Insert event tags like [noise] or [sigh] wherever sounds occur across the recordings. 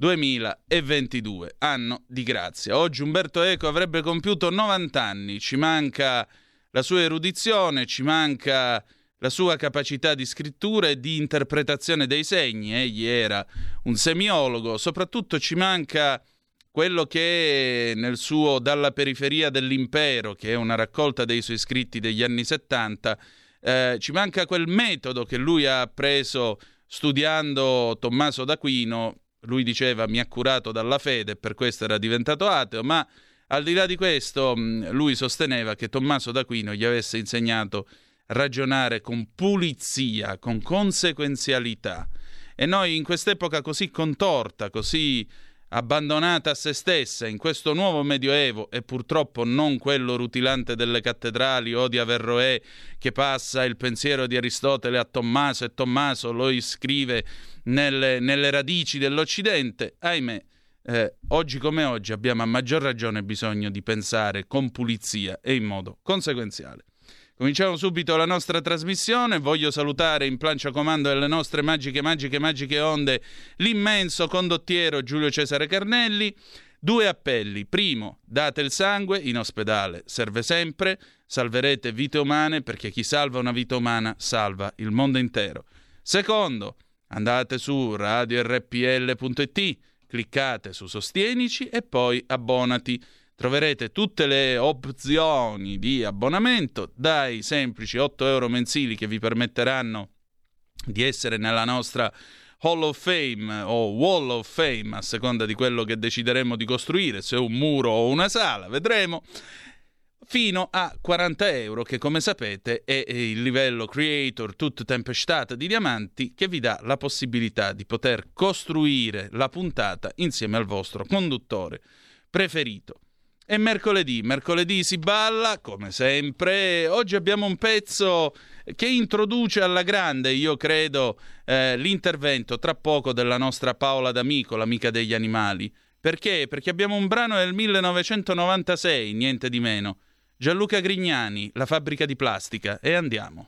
2022, anno di grazia. Oggi Umberto Eco avrebbe compiuto 90 anni, ci manca la sua erudizione, ci manca la sua capacità di scrittura e di interpretazione dei segni. Egli era un semiologo, soprattutto ci manca quello che nel suo Dalla periferia dell'impero, che è una raccolta dei suoi scritti degli anni 70, eh, ci manca quel metodo che lui ha preso studiando Tommaso d'Aquino lui diceva mi ha curato dalla fede e per questo era diventato ateo, ma al di là di questo lui sosteneva che Tommaso d'Aquino gli avesse insegnato ragionare con pulizia, con conseguenzialità. E noi in quest'epoca così contorta, così abbandonata a se stessa in questo nuovo medioevo e purtroppo non quello rutilante delle cattedrali o di Averroè che passa il pensiero di Aristotele a Tommaso e Tommaso lo iscrive nelle, nelle radici dell'Occidente, ahimè, eh, oggi come oggi abbiamo a maggior ragione bisogno di pensare con pulizia e in modo conseguenziale. Cominciamo subito la nostra trasmissione. Voglio salutare in plancia comando delle nostre magiche, magiche, magiche onde l'immenso condottiero Giulio Cesare Carnelli. Due appelli. Primo, date il sangue, in ospedale serve sempre, salverete vite umane perché chi salva una vita umana salva il mondo intero. Secondo, andate su radiorpl.it, cliccate su Sostienici e poi abbonati troverete tutte le opzioni di abbonamento dai semplici 8 euro mensili che vi permetteranno di essere nella nostra Hall of Fame o Wall of Fame a seconda di quello che decideremo di costruire, se un muro o una sala, vedremo fino a 40 euro che come sapete è il livello creator tutto tempestato di diamanti che vi dà la possibilità di poter costruire la puntata insieme al vostro conduttore preferito. È mercoledì, mercoledì si balla come sempre. Oggi abbiamo un pezzo che introduce alla grande, io credo, eh, l'intervento tra poco della nostra Paola D'Amico, l'amica degli animali. Perché? Perché abbiamo un brano del 1996, niente di meno. Gianluca Grignani, La fabbrica di plastica. E andiamo.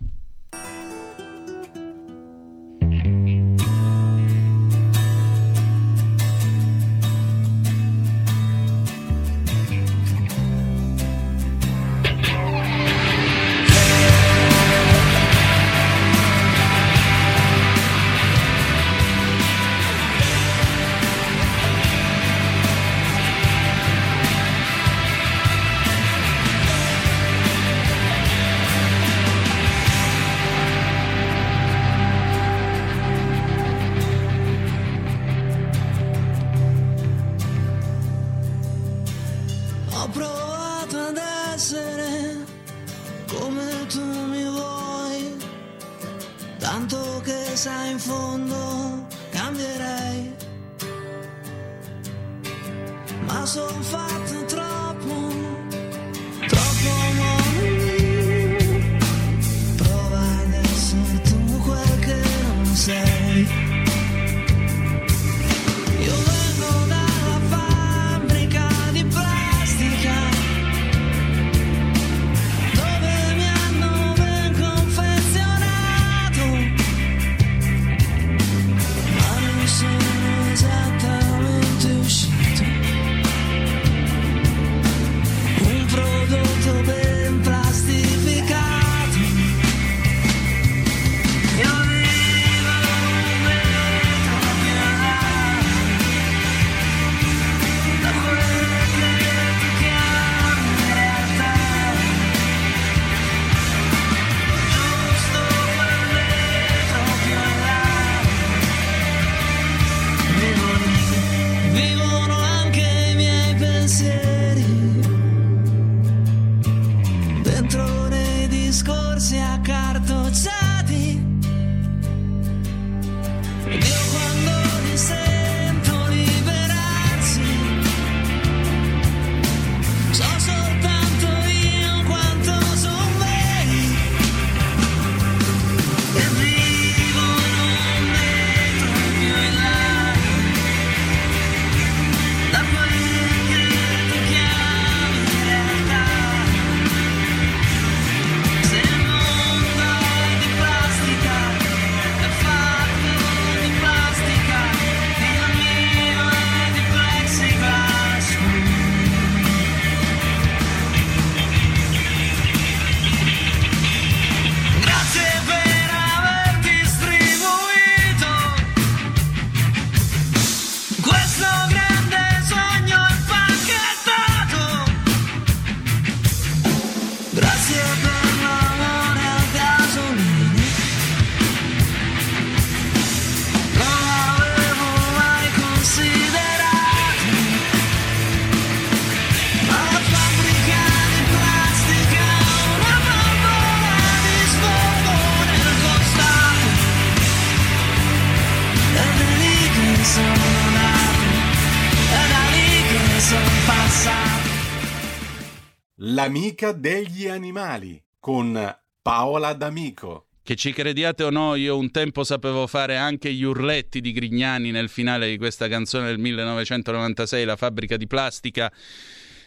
L'amica degli animali con Paola D'Amico. Che ci crediate o no, io un tempo sapevo fare anche gli urletti di Grignani nel finale di questa canzone del 1996, La fabbrica di plastica.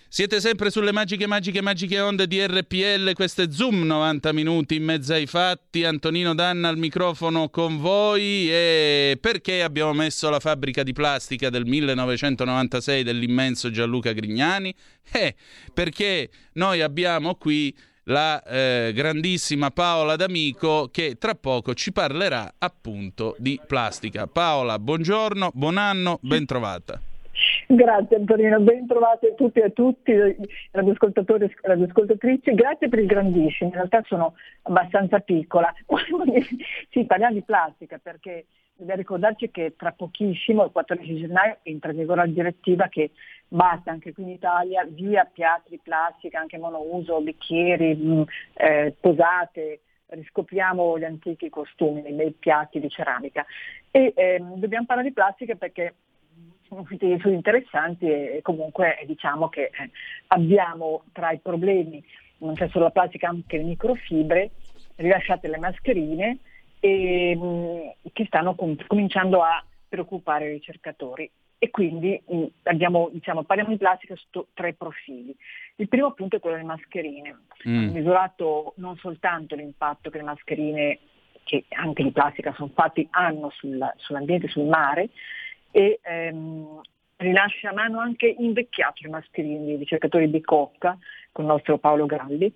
Siete sempre sulle magiche, magiche, magiche onde di RPL, questo è Zoom 90 minuti in mezzo ai fatti, Antonino Danna al microfono con voi e perché abbiamo messo la fabbrica di plastica del 1996 dell'immenso Gianluca Grignani? Eh, perché noi abbiamo qui la eh, grandissima Paola D'Amico che tra poco ci parlerà appunto di plastica. Paola, buongiorno, buon anno, ben trovata. Grazie Antonino, ben trovate tutti e tutti, radioascoltatori e radioascoltatrici, grazie per il grandissimo, in realtà sono abbastanza piccola. [laughs] sì, parliamo di plastica perché dobbiamo ricordarci che tra pochissimo, il 14 gennaio, entra in vigore la direttiva che basta anche qui in Italia, via piatti plastica, anche monouso, bicchieri, mm, eh, posate, riscopriamo gli antichi costumi nei piatti di ceramica. E ehm, dobbiamo parlare di plastica perché sono [laughs] dei studi interessanti e comunque diciamo che eh, abbiamo tra i problemi, non c'è solo la plastica, anche le microfibre, rilasciate le mascherine e, mh, che stanno com- cominciando a preoccupare i ricercatori. E quindi mh, abbiamo, diciamo, parliamo di plastica sotto tre profili. Il primo appunto è quello delle mascherine. Mm. misurato non soltanto l'impatto che le mascherine, che anche di plastica sono fatti, hanno sul, sull'ambiente, sul mare, e ehm, rilascia a mano anche invecchiato le mascherine dei ricercatori di Cocca con il nostro Paolo Galli,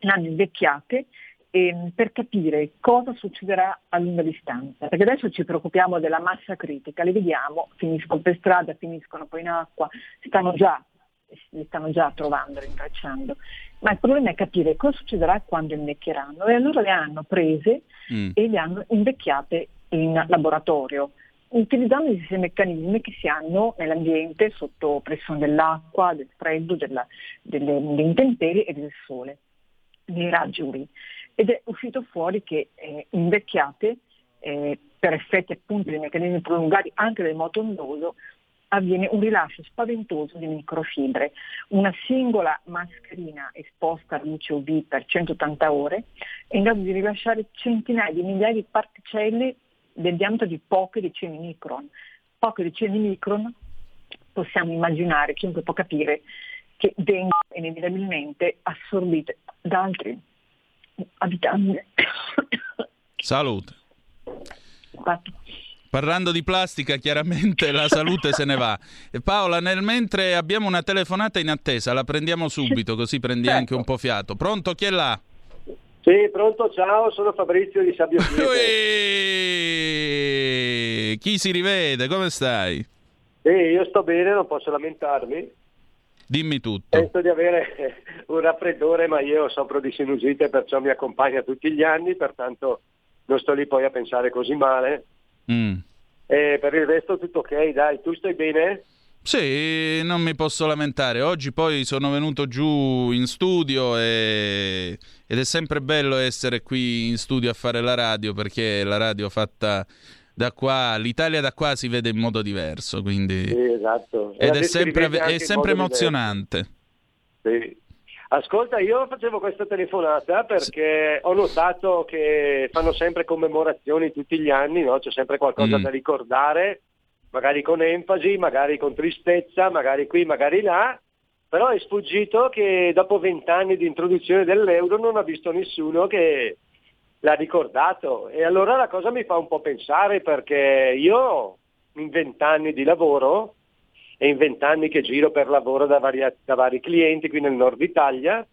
l'hanno invecchiate ehm, per capire cosa succederà a lunga distanza, perché adesso ci preoccupiamo della massa critica, le vediamo, finiscono per strada, finiscono poi in acqua, stanno già, li stanno già trovando, rintracciando, ma il problema è capire cosa succederà quando invecchieranno. E allora le hanno prese mm. e le hanno invecchiate in laboratorio utilizzando gli stessi meccanismi che si hanno nell'ambiente sotto pressione dell'acqua, del freddo, della, delle, delle intemperie e del sole, dei raggi UV. Ed è uscito fuori che eh, invecchiate, eh, per effetti appunto dei meccanismi prolungati anche del moto ondoso, avviene un rilascio spaventoso di microfibre. Una singola mascherina esposta a luce UV per 180 ore è in grado di rilasciare centinaia di migliaia di particelle del diametro di poche decine di micron. Poche decine di micron possiamo immaginare, chiunque può capire, che vengono inevitabilmente assorbite da altri abitanti. Salute. Parlando di plastica, chiaramente la salute se ne va. Paola, nel mentre abbiamo una telefonata in attesa, la prendiamo subito, così prendi certo. anche un po' fiato. Pronto? Chi è là? Sì, pronto, ciao, sono Fabrizio di Sabbio [laughs] Chi si rivede? Come stai? Sì, io sto bene, non posso lamentarmi. Dimmi tutto. Penso di avere [laughs] un raffreddore, ma io soffro di sinusite, perciò mi accompagna tutti gli anni, pertanto non sto lì poi a pensare così male. Mm. E per il resto tutto ok, dai, tu stai bene? Sì, non mi posso lamentare. Oggi poi sono venuto giù in studio e... ed è sempre bello essere qui in studio a fare la radio perché la radio fatta da qua, l'Italia da qua si vede in modo diverso, quindi... Sì, esatto. Ed è sempre, è sempre emozionante. Sì. Ascolta, io facevo questa telefonata perché ho notato che fanno sempre commemorazioni tutti gli anni, no? c'è sempre qualcosa mm. da ricordare magari con enfasi, magari con tristezza, magari qui, magari là, però è sfuggito che dopo vent'anni di introduzione dell'euro non ha visto nessuno che l'ha ricordato. E allora la cosa mi fa un po' pensare perché io in vent'anni di lavoro e in vent'anni che giro per lavoro da, varia, da vari clienti qui nel nord Italia,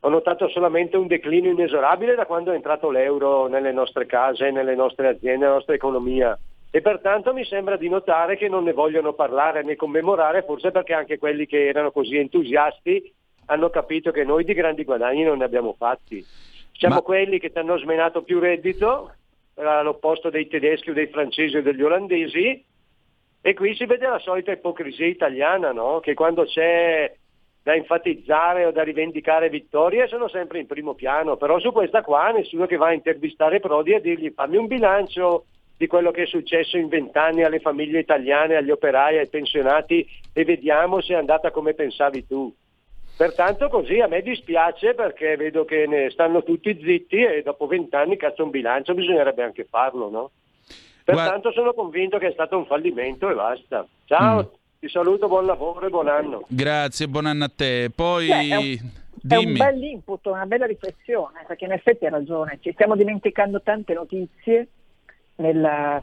ho notato solamente un declino inesorabile da quando è entrato l'euro nelle nostre case, nelle nostre aziende, nella nostra economia e pertanto mi sembra di notare che non ne vogliono parlare né commemorare, forse perché anche quelli che erano così entusiasti hanno capito che noi di grandi guadagni non ne abbiamo fatti. Siamo Ma... quelli che ti hanno smenato più reddito, all'opposto dei tedeschi o dei francesi o degli olandesi, e qui si vede la solita ipocrisia italiana, no? che quando c'è da enfatizzare o da rivendicare vittorie sono sempre in primo piano, però su questa qua nessuno che va a intervistare Prodi a dirgli fammi un bilancio di quello che è successo in vent'anni alle famiglie italiane, agli operai, ai pensionati e vediamo se è andata come pensavi tu. Pertanto così a me dispiace perché vedo che ne stanno tutti zitti e dopo vent'anni cazzo un bilancio bisognerebbe anche farlo, no? Pertanto sono convinto che è stato un fallimento e basta. Ciao, mm. ti saluto, buon lavoro e buon anno. Grazie, buon anno a te. Poi... Beh, è, un, è un bel input, una bella riflessione, perché in effetti hai ragione, ci stiamo dimenticando tante notizie nel,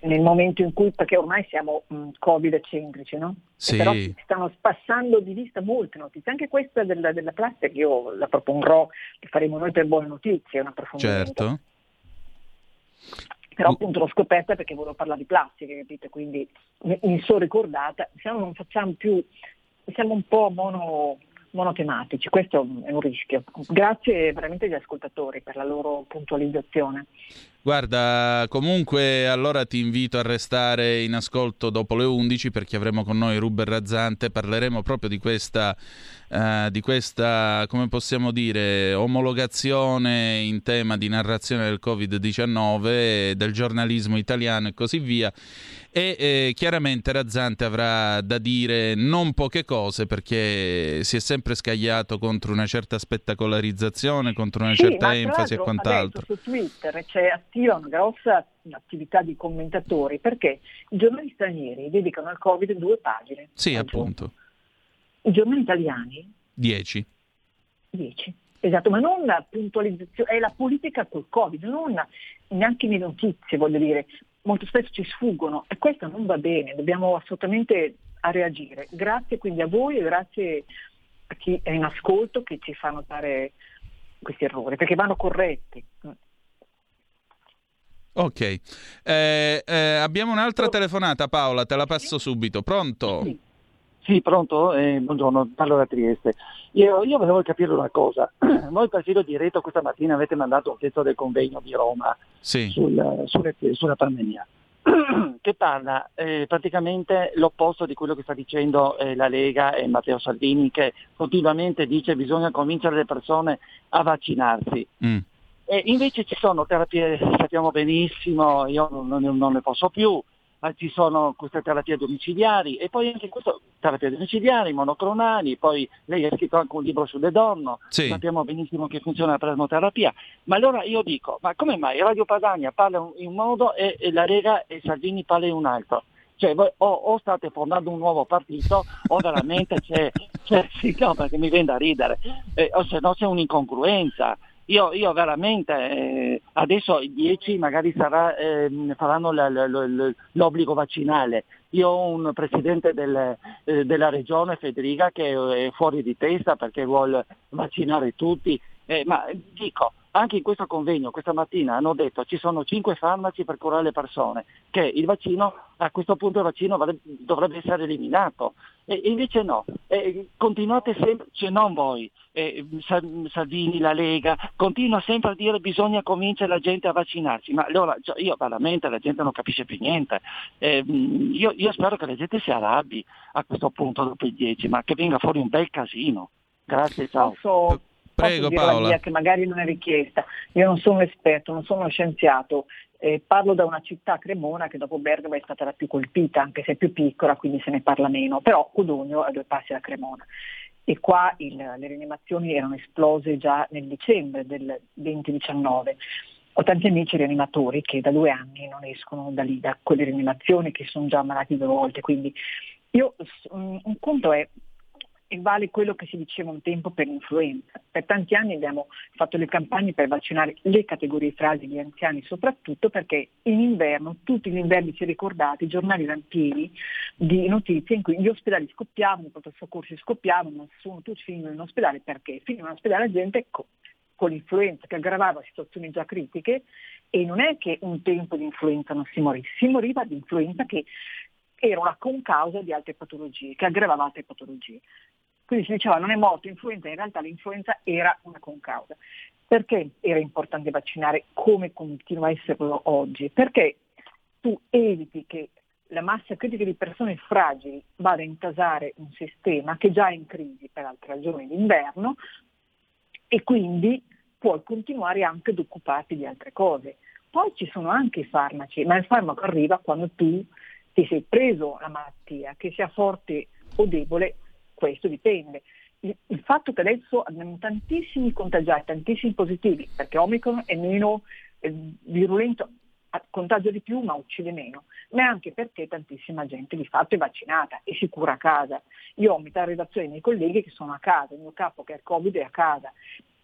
nel momento in cui, perché ormai siamo mh, covid centrici, no? Sì. però si stanno spassando di vista molte notizie, anche questa della, della plastica io la proporrò, che faremo noi per buone notizie, un approfondimento. Certo. Però appunto l'ho scoperta perché volevo parlare di plastica, capite? Quindi mi sono ricordata, se no non facciamo più, siamo un po' mono, monotematici, questo è un rischio. Grazie veramente agli ascoltatori per la loro puntualizzazione. Guarda, comunque allora ti invito a restare in ascolto dopo le 11 perché avremo con noi Ruber Razzante, parleremo proprio di questa, uh, di questa, come possiamo dire, omologazione in tema di narrazione del Covid-19, del giornalismo italiano e così via e eh, chiaramente Razzante avrà da dire non poche cose perché si è sempre scagliato contro una certa spettacolarizzazione, contro una sì, certa enfasi e quant'altro. Su Twitter c'è attiva una grossa attività di commentatori perché i giornali stranieri dedicano al Covid due pagine. Sì, appunto. I giornali italiani? Dieci. Dieci. Esatto, ma non la puntualizzazione, è la politica col Covid, non neanche le notizie, voglio dire, molto spesso ci sfuggono e questo non va bene, dobbiamo assolutamente reagire. Grazie quindi a voi e grazie a chi è in ascolto che ci fa notare questi errori, perché vanno corretti. Ok, eh, eh, abbiamo un'altra telefonata Paola, te la passo subito. Pronto? Sì. Sì, pronto? Eh, buongiorno, parlo da Trieste. Io, io, volevo capire una cosa. [clears throat] Voi per filo diretto questa mattina avete mandato un pezzo del convegno di Roma sì. sul, sulle, sulla pandemia, [clears throat] che parla eh, praticamente l'opposto di quello che sta dicendo eh, la Lega e Matteo Salvini, che continuamente dice che bisogna convincere le persone a vaccinarsi. Mm. E invece ci sono terapie, sappiamo benissimo, io non, non, ne posso più, ci sono queste terapie domiciliari e poi anche questo, terapie domiciliari, monoclonali, poi lei ha scritto anche un libro sulle donne, sì. sappiamo benissimo che funziona la plasmoterapia, ma allora io dico, ma come mai Radio Padania parla in un modo e, e la Lega e Salvini parla in un altro? Cioè, voi, o, o, state fondando un nuovo partito o veramente c'è, c'è sì, no, perché mi viene da ridere, eh, o se no c'è un'incongruenza. Io, io veramente, eh, adesso i 10 magari sarà, eh, faranno l- l- l'obbligo vaccinale. Io ho un presidente del, eh, della regione, Federica, che è fuori di testa perché vuole vaccinare tutti. Eh, ma dico, anche in questo convegno questa mattina hanno detto ci sono cinque farmaci per curare le persone, che il vaccino, a questo punto il vaccino dovrebbe essere eliminato. E invece no, e continuate sempre, cioè non voi, eh, Salvini, la Lega, continua sempre a dire che bisogna convincere la gente a vaccinarsi, ma allora io veramente la gente non capisce più niente. Eh, io, io, spero che la gente si arrabbi a questo punto dopo il 10, ma che venga fuori un bel casino. Grazie, ciao. Posso Prego, posso Paola. Via che magari non è richiesta. Io non sono un esperto, non sono uno scienziato, eh, parlo da una città Cremona che dopo Bergamo è stata la più colpita, anche se è più piccola, quindi se ne parla meno, però Cudogno è due passi da Cremona. E qua il, le rianimazioni erano esplose già nel dicembre del 2019. Ho tanti amici rianimatori che da due anni non escono da lì, da quelle rianimazioni che sono già ammalati due volte. Quindi io, un conto è vale quello che si diceva un tempo per l'influenza. Per tanti anni abbiamo fatto le campagne per vaccinare le categorie fragili, gli anziani soprattutto, perché in inverno, tutti gli inverni si ricordate, i giornali erano pieni di notizie in cui gli ospedali scoppiavano, i pronto soccorsi scoppiavano, nessuno, tutti finivano in ospedale perché finivano in ospedale la gente con, con l'influenza che aggravava situazioni già critiche e non è che un tempo di influenza non si morì, si moriva di influenza che era una concausa di altre patologie, che aggravava altre patologie. Quindi si diceva non è morto influenza, in realtà l'influenza era una concausa. Perché era importante vaccinare come continua a esserlo oggi? Perché tu eviti che la massa critica di persone fragili vada a intasare un sistema che già è in crisi per altre ragioni d'inverno e quindi puoi continuare anche ad occuparti di altre cose. Poi ci sono anche i farmaci, ma il farmaco arriva quando tu ti sei preso la malattia, che sia forte o debole, questo dipende. il, il, fatto che adesso abbiamo tantissimi contagiati, tantissimi positivi, perché Omicron è meno eh, virulento, contagia di più ma uccide meno, ma anche perché tantissima gente di fatto è vaccinata e si cura a casa. Io ho metà redazione dei miei colleghi che sono a casa, il mio capo che ha il Covid è a casa,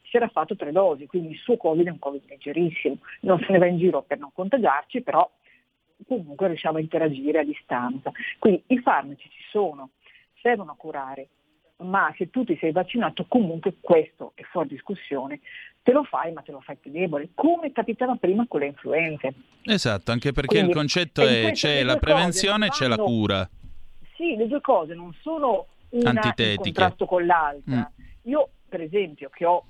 si era fatto tre dosi, quindi il suo Covid è un Covid leggerissimo, non se ne va in giro per non contagiarci, però comunque riusciamo a interagire a distanza. Quindi i farmaci ci sono, servono a curare, ma se tu ti sei vaccinato comunque questo è fuori discussione, te lo fai ma te lo fai più debole, come capitava prima con le influenze. Esatto, anche perché Quindi, il concetto è c'è la prevenzione e c'è la cura. Sì, le due cose non sono una Antitetiche. in contrasto con l'altra. Mm. Io per esempio che ho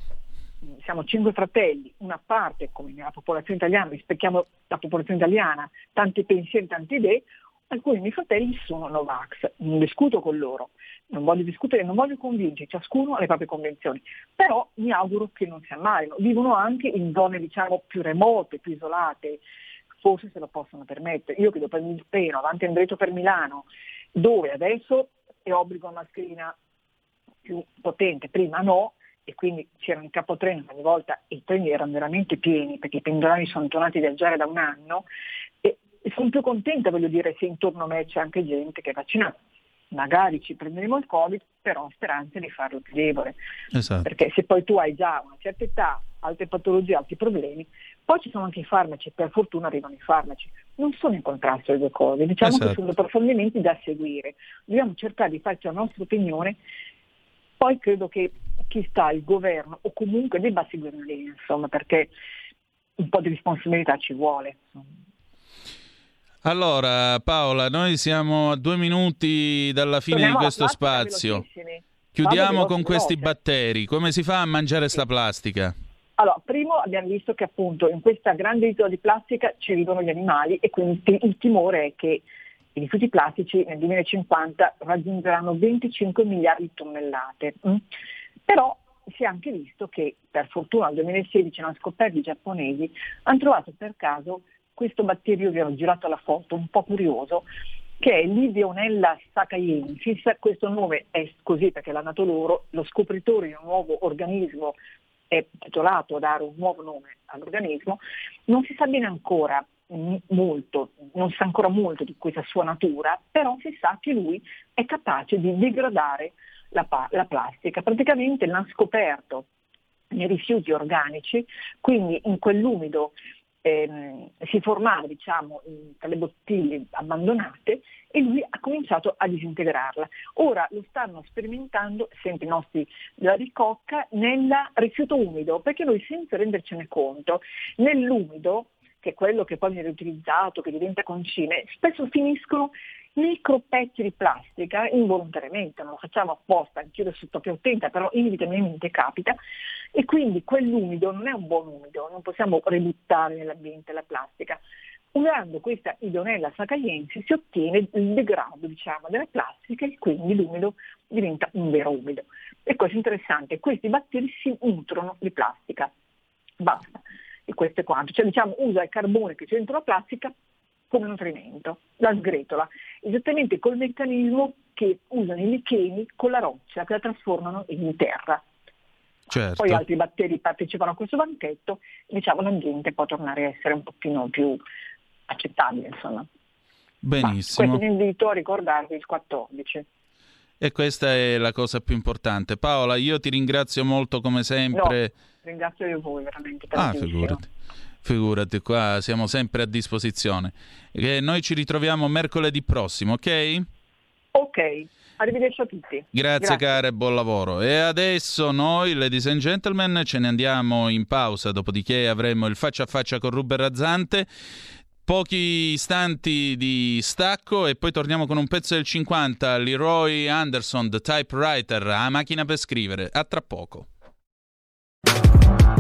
siamo cinque fratelli, una parte come nella popolazione italiana, rispecchiamo la popolazione italiana, tanti pensieri, tante idee, alcuni miei fratelli sono Novax, non discuto con loro, non voglio discutere, non voglio convincere, ciascuno ha le proprie convenzioni, però mi auguro che non si ammalino, vivono anche in zone diciamo più remote, più isolate, forse se lo possono permettere. Io che dopo il treno avanti andretto per Milano, dove adesso è obbligo a mascherina più potente, prima no, e quindi c'era un capotreno ogni volta i treni erano veramente pieni perché i pendolari sono tornati a viaggiare da un anno e, sono più contenta, voglio dire, se intorno a me c'è anche gente che è vaccinata. Magari ci prenderemo il Covid, però ho speranza di farlo più debole. Esatto. Perché se poi tu hai già una certa età, altre patologie, altri problemi, poi ci sono anche i farmaci, per fortuna arrivano i farmaci. Non sono in contrasto le due cose, diciamo esatto. che sono approfondimenti da seguire. Dobbiamo cercare di farci la nostra opinione poi credo che chi sta al governo o comunque debba seguire lì, insomma, perché un po' di responsabilità ci vuole. Allora, Paola, noi siamo a due minuti dalla fine Torniamo di questo spazio. Chiudiamo con questi batteri. Come si fa a mangiare sta plastica? Allora, primo abbiamo visto che appunto in questa grande isola di plastica ci vivono gli animali e quindi il timore è che i rifiuti plastici nel 2050 raggiungeranno 25 miliardi di tonnellate. Mm? Però si è anche visto che per fortuna nel 2016 hanno scoperto i giapponesi, hanno trovato per caso questo batterio, vi ho girato la foto, un po' curioso, che è l'Ideonella sakaiensis, questo nome è così perché l'ha nato loro, lo scopritore di un nuovo organismo è titolato a dare un nuovo nome all'organismo, non si sa bene ancora molto, non sa ancora molto di questa sua natura, però si sa che lui è capace di degradare la, la plastica. Praticamente l'ha scoperto nei rifiuti organici, quindi in quell'umido ehm, si formava diciamo, tra le bottiglie abbandonate e lui ha cominciato a disintegrarla. Ora lo stanno sperimentando, sempre i nostri della ricocca, nel rifiuto umido, perché noi senza rendercene conto, nell'umido che è quello che poi viene riutilizzato, che diventa concime, spesso finiscono micro pezzi di plastica involontariamente, non lo facciamo apposta, anch'io sto proprio attenta, però inevitabilmente capita, e quindi quell'umido non è un buon umido, non possiamo ributtare nell'ambiente la plastica. Usando questa idonella sacaiense si ottiene il degrado diciamo, della plastica e quindi l'umido diventa un vero umido. E questo è interessante, questi batteri si nutrono di plastica. Basta e questo è quanto. Cioè diciamo usa il carbone che c'è dentro la plastica come nutrimento, la sgretola, esattamente col meccanismo che usano i licheni con la roccia che la trasformano in terra. Certo. Poi altri batteri partecipano a questo banchetto, diciamo l'ambiente può tornare a essere un pochino più accettabile, insomma. Benissimo. Ma questo vi invito a ricordarvi il 14. E questa è la cosa più importante. Paola, io ti ringrazio molto come sempre. No, ringrazio io voi veramente. Ah, figurati. Figurati, qua siamo sempre a disposizione. E noi ci ritroviamo mercoledì prossimo, ok? Ok. Arrivederci a tutti. Grazie, Grazie, cara e buon lavoro. E adesso noi, ladies and gentlemen, ce ne andiamo in pausa, dopodiché avremo il faccia a faccia con Ruber Razzante pochi istanti di stacco e poi torniamo con un pezzo del 50, Leroy Anderson, The Typewriter, a macchina per scrivere. A tra poco.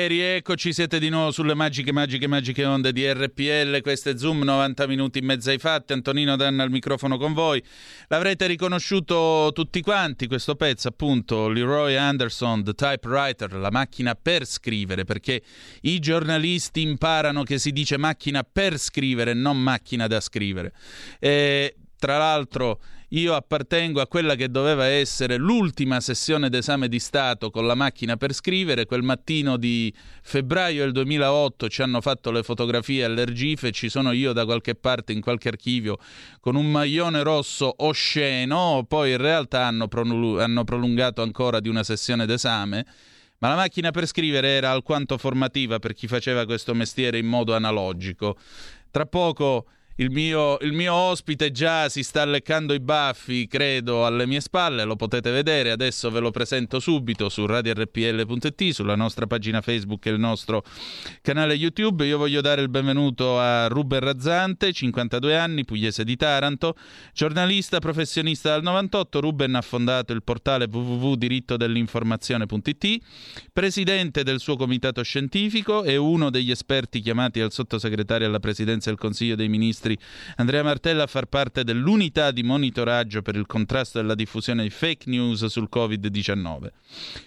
E rieccoci, siete di nuovo sulle magiche, magiche, magiche onde di RPL. Questo è Zoom, 90 minuti in mezzo ai fatti. Antonino Danna al microfono con voi. L'avrete riconosciuto tutti quanti questo pezzo, appunto, Leroy Anderson, The Typewriter, la macchina per scrivere, perché i giornalisti imparano che si dice macchina per scrivere, non macchina da scrivere. E, tra l'altro io appartengo a quella che doveva essere l'ultima sessione d'esame di Stato con la macchina per scrivere. Quel mattino di febbraio del 2008 ci hanno fatto le fotografie all'Ergife, ci sono io da qualche parte in qualche archivio con un maglione rosso osceno, poi in realtà hanno, prolu- hanno prolungato ancora di una sessione d'esame. Ma la macchina per scrivere era alquanto formativa per chi faceva questo mestiere in modo analogico. Tra poco il mio, il mio, ospite già si sta leccando i baffi, credo, alle mie spalle, lo potete vedere, adesso ve lo presento subito su radiorpl.it, sulla nostra pagina Facebook e il nostro canale YouTube. Io voglio dare il benvenuto a Ruben Razzante, 52 anni, pugliese di Taranto, giornalista professionista dal 98. Ruben ha fondato il portale www.dirittodellinformazione.it, presidente del suo comitato scientifico e uno degli esperti chiamati al sottosegretario alla presidenza del Consiglio dei Ministri Andrea Martella a far parte dell'unità di monitoraggio per il contrasto della diffusione di fake news sul Covid-19.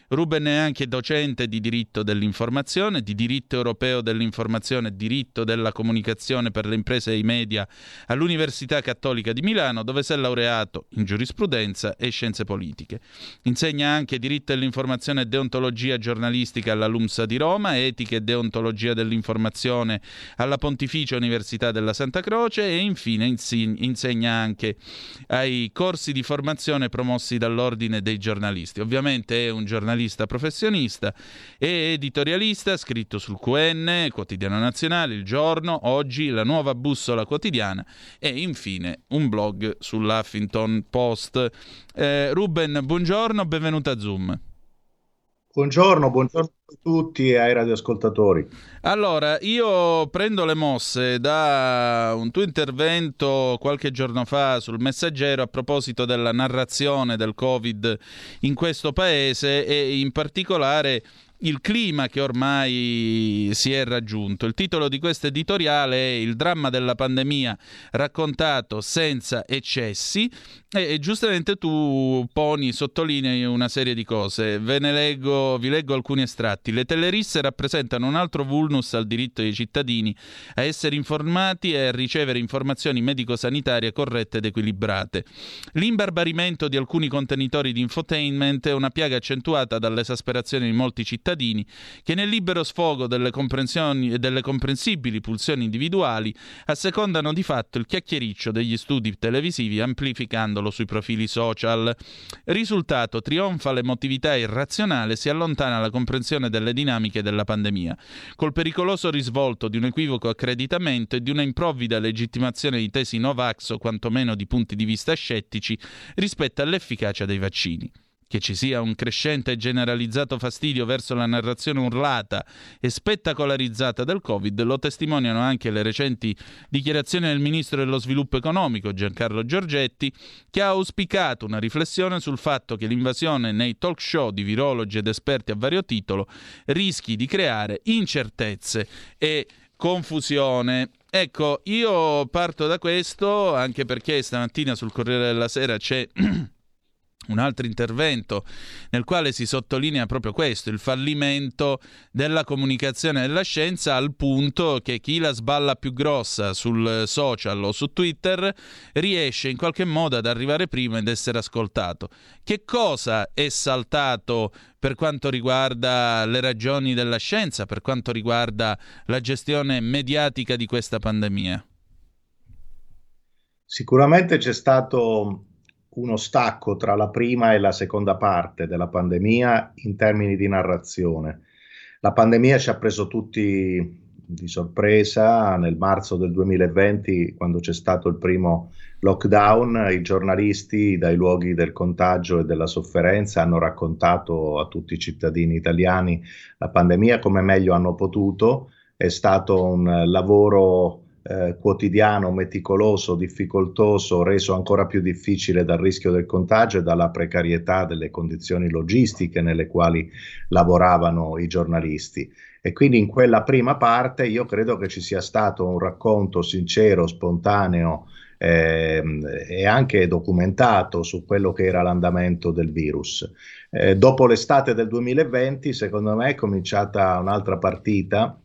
Ruben è anche docente di diritto dell'informazione, di diritto europeo dell'informazione e diritto della comunicazione per le imprese e i media all'Università Cattolica di Milano, dove si è laureato in giurisprudenza e scienze politiche. Insegna anche diritto dell'informazione e deontologia giornalistica alla LUMSA di Roma, etica e deontologia dell'informazione alla Pontificia Università della Santa Croce e infine insegna anche ai corsi di formazione promossi dall'Ordine dei giornalisti. Ovviamente è un giornalista professionista e editorialista, scritto sul QN, Quotidiano Nazionale, Il Giorno, Oggi, La Nuova Bussola Quotidiana e infine un blog sull'Huffington Post. Eh, Ruben, buongiorno, benvenuto a Zoom. Buongiorno, buongiorno a tutti e ai radioascoltatori. Allora, io prendo le mosse da un tuo intervento qualche giorno fa sul Messaggero a proposito della narrazione del Covid in questo paese e in particolare il clima che ormai si è raggiunto. Il titolo di questo editoriale è Il dramma della pandemia raccontato senza eccessi e, giustamente tu poni, sottolinei una serie di cose. Ve ne leggo, vi leggo alcuni estratti. Le telerisse rappresentano un altro vulnus al diritto dei cittadini a essere informati e a ricevere informazioni medico-sanitarie corrette ed equilibrate. L'imbarbarimento di alcuni contenitori di infotainment è una piaga accentuata dall'esasperazione di molti cittadini cittadini che nel libero sfogo delle, comprensioni, delle comprensibili pulsioni individuali assecondano di fatto il chiacchiericcio degli studi televisivi amplificandolo sui profili social. Risultato trionfa l'emotività irrazionale, si allontana la comprensione delle dinamiche della pandemia, col pericoloso risvolto di un equivoco accreditamento e di una improvvida legittimazione di tesi Novax o quantomeno di punti di vista scettici rispetto all'efficacia dei vaccini. Che ci sia un crescente e generalizzato fastidio verso la narrazione urlata e spettacolarizzata del Covid lo testimoniano anche le recenti dichiarazioni del Ministro dello Sviluppo Economico Giancarlo Giorgetti, che ha auspicato una riflessione sul fatto che l'invasione nei talk show di virologi ed esperti a vario titolo rischi di creare incertezze e confusione. Ecco, io parto da questo anche perché stamattina sul Corriere della Sera c'è [clears throat] un altro intervento nel quale si sottolinea proprio questo, il fallimento della comunicazione della scienza al punto che chi la sballa più grossa sul social o su Twitter riesce in qualche modo ad arrivare prima ed essere ascoltato. Che cosa è saltato per quanto riguarda le ragioni della scienza, per quanto riguarda la gestione mediatica di questa pandemia? Sicuramente c'è stato uno stacco tra la prima e la seconda parte della pandemia in termini di narrazione. La pandemia ci ha preso tutti di sorpresa nel marzo del 2020, quando c'è stato il primo lockdown, i giornalisti dai luoghi del contagio e della sofferenza hanno raccontato a tutti i cittadini italiani la pandemia come meglio hanno potuto. È stato un lavoro eh, quotidiano, meticoloso, difficoltoso, reso ancora più difficile dal rischio del contagio e dalla precarietà delle condizioni logistiche nelle quali lavoravano i giornalisti. E quindi in quella prima parte io credo che ci sia stato un racconto sincero, spontaneo eh, e anche documentato su quello che era l'andamento del virus. Eh, dopo l'estate del 2020, secondo me, è cominciata un'altra partita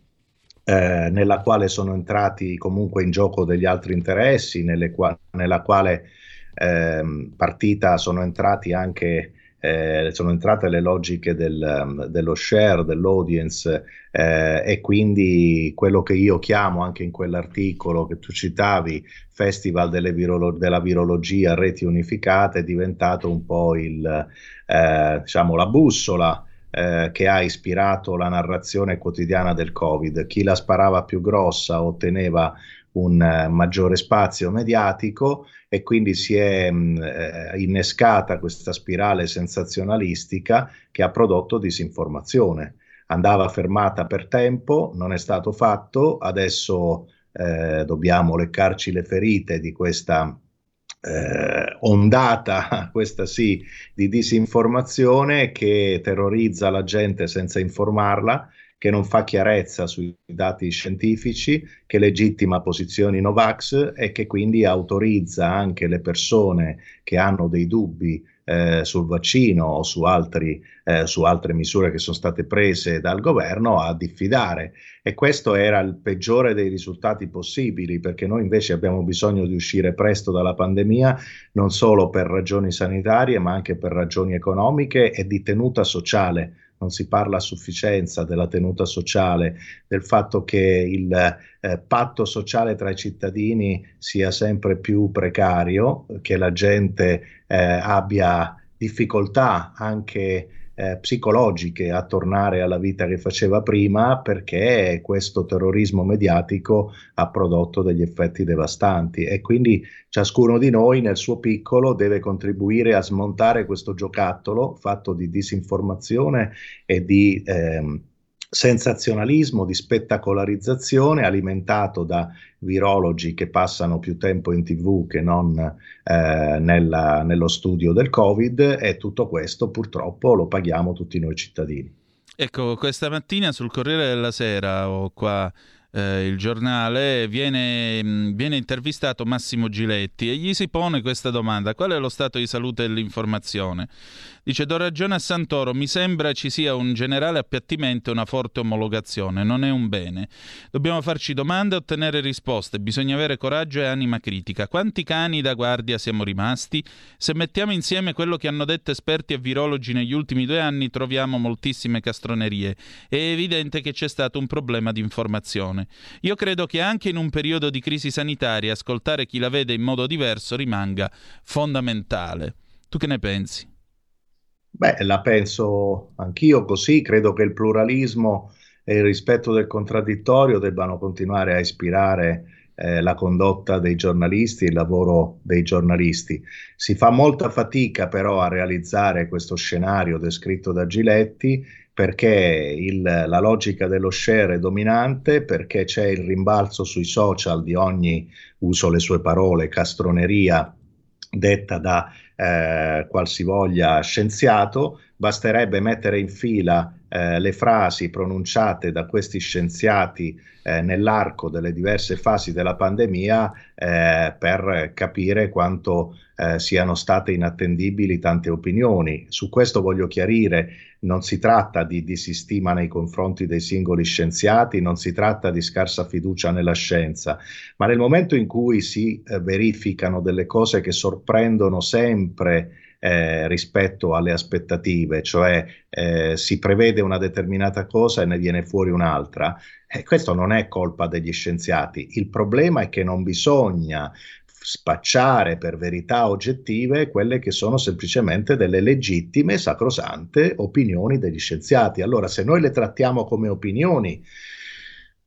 eh, nella quale sono entrati comunque in gioco degli altri interessi, qua- nella quale eh, partita sono entrati anche eh, sono entrate le logiche del, dello share, dell'audience eh, e quindi quello che io chiamo anche in quell'articolo che tu citavi, Festival virolo- della virologia, reti unificate, è diventato un po' il, eh, diciamo, la bussola eh, che ha ispirato la narrazione quotidiana del Covid. Chi la sparava più grossa otteneva un uh, maggiore spazio mediatico e quindi si è mh, eh, innescata questa spirale sensazionalistica che ha prodotto disinformazione. Andava fermata per tempo, non è stato fatto, adesso eh, dobbiamo leccarci le ferite di questa eh, ondata, [laughs] questa sì, di disinformazione che terrorizza la gente senza informarla, che non fa chiarezza sui dati scientifici, che legittima posizioni Novax e che quindi autorizza anche le persone che hanno dei dubbi eh, sul vaccino o su, altri, eh, su, altre misure che sono state prese dal governo a diffidare. E questo era il peggiore dei risultati possibili, perché noi invece abbiamo bisogno di uscire presto dalla pandemia, non solo per ragioni sanitarie, ma anche per ragioni economiche e di tenuta sociale non si parla a sufficienza della tenuta sociale, del fatto che il eh, patto sociale tra i cittadini sia sempre più precario, che la gente eh, abbia difficoltà anche eh, psicologiche a tornare alla vita che faceva prima perché questo terrorismo mediatico ha prodotto degli effetti devastanti. E quindi ciascuno di noi nel suo piccolo deve contribuire a smontare questo giocattolo fatto di disinformazione e di ehm, sensazionalismo, di spettacolarizzazione alimentato da virologi che passano più tempo in tv che non eh, nella, nello studio del Covid e tutto questo purtroppo lo paghiamo tutti noi cittadini. Ecco, questa mattina sul Corriere della Sera ho qua eh, il giornale, viene, mm, viene, intervistato Massimo Giletti e gli si pone questa domanda: qual è lo stato di salute dell'informazione? Dice: Do ragione a Santoro, mi sembra ci sia un generale appiattimento e una forte omologazione, non è un bene. Dobbiamo farci domande e ottenere risposte, bisogna avere coraggio e anima critica. Quanti cani da guardia siamo rimasti? Se mettiamo insieme quello che hanno detto esperti e virologi negli ultimi due anni, troviamo moltissime castronerie. È evidente che c'è stato un problema di informazione. Io credo che anche in un periodo di crisi sanitaria ascoltare chi la vede in modo diverso rimanga fondamentale. Tu che ne pensi? Beh, la penso anch'io così, credo che il pluralismo e il rispetto del contraddittorio debbano continuare a ispirare eh, la condotta dei giornalisti, il lavoro dei giornalisti. Si fa molta fatica però a realizzare questo scenario descritto da Giletti perché il, la logica dello share è dominante, perché c'è il rimbalzo sui social di ogni, uso le sue parole, castroneria detta da eh, qualsivoglia scienziato, basterebbe mettere in fila eh, le frasi pronunciate da questi scienziati eh, nell'arco delle diverse fasi della pandemia eh, per capire quanto eh, siano state inattendibili tante opinioni. Su questo voglio chiarire, non si tratta di disistima nei confronti dei singoli scienziati, non si tratta di scarsa fiducia nella scienza, ma nel momento in cui si eh, verificano delle cose che sorprendono sempre eh, rispetto alle aspettative, cioè eh, si prevede una determinata cosa e ne viene fuori un'altra. E questo non è colpa degli scienziati, il problema è che non bisogna spacciare per verità oggettive quelle che sono semplicemente delle legittime, sacrosante opinioni degli scienziati. Allora, se noi le trattiamo come opinioni,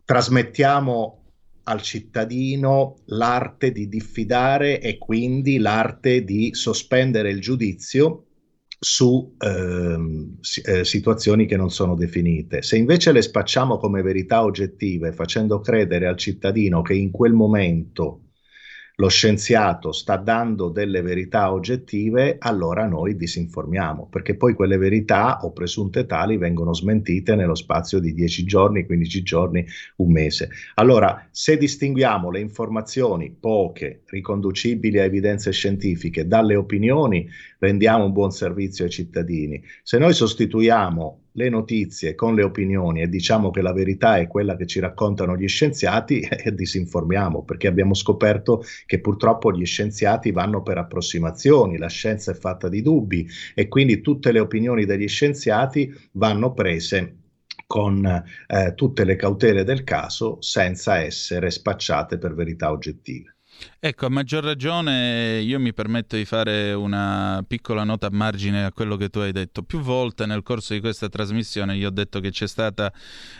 trasmettiamo al cittadino l'arte di diffidare e quindi l'arte di sospendere il giudizio su ehm, eh, situazioni che non sono definite. Se invece le spacciamo come verità oggettive, facendo credere al cittadino che in quel momento lo scienziato sta dando delle verità oggettive, allora noi disinformiamo, perché poi quelle verità o presunte tali vengono smentite nello spazio di 10 giorni, 15 giorni, un mese. Allora, se distinguiamo le informazioni poche, riconducibili a evidenze scientifiche, dalle opinioni, rendiamo un buon servizio ai cittadini. Se noi sostituiamo le notizie con le opinioni e diciamo che la verità è quella che ci raccontano gli scienziati [laughs] e disinformiamo perché abbiamo scoperto che purtroppo gli scienziati vanno per approssimazioni, la scienza è fatta di dubbi e quindi tutte le opinioni degli scienziati vanno prese con eh, tutte le cautele del caso senza essere spacciate per verità oggettive. Ecco, a maggior ragione io mi permetto di fare una piccola nota a margine a quello che tu hai detto. Più volte nel corso di questa trasmissione io ho detto che c'è stata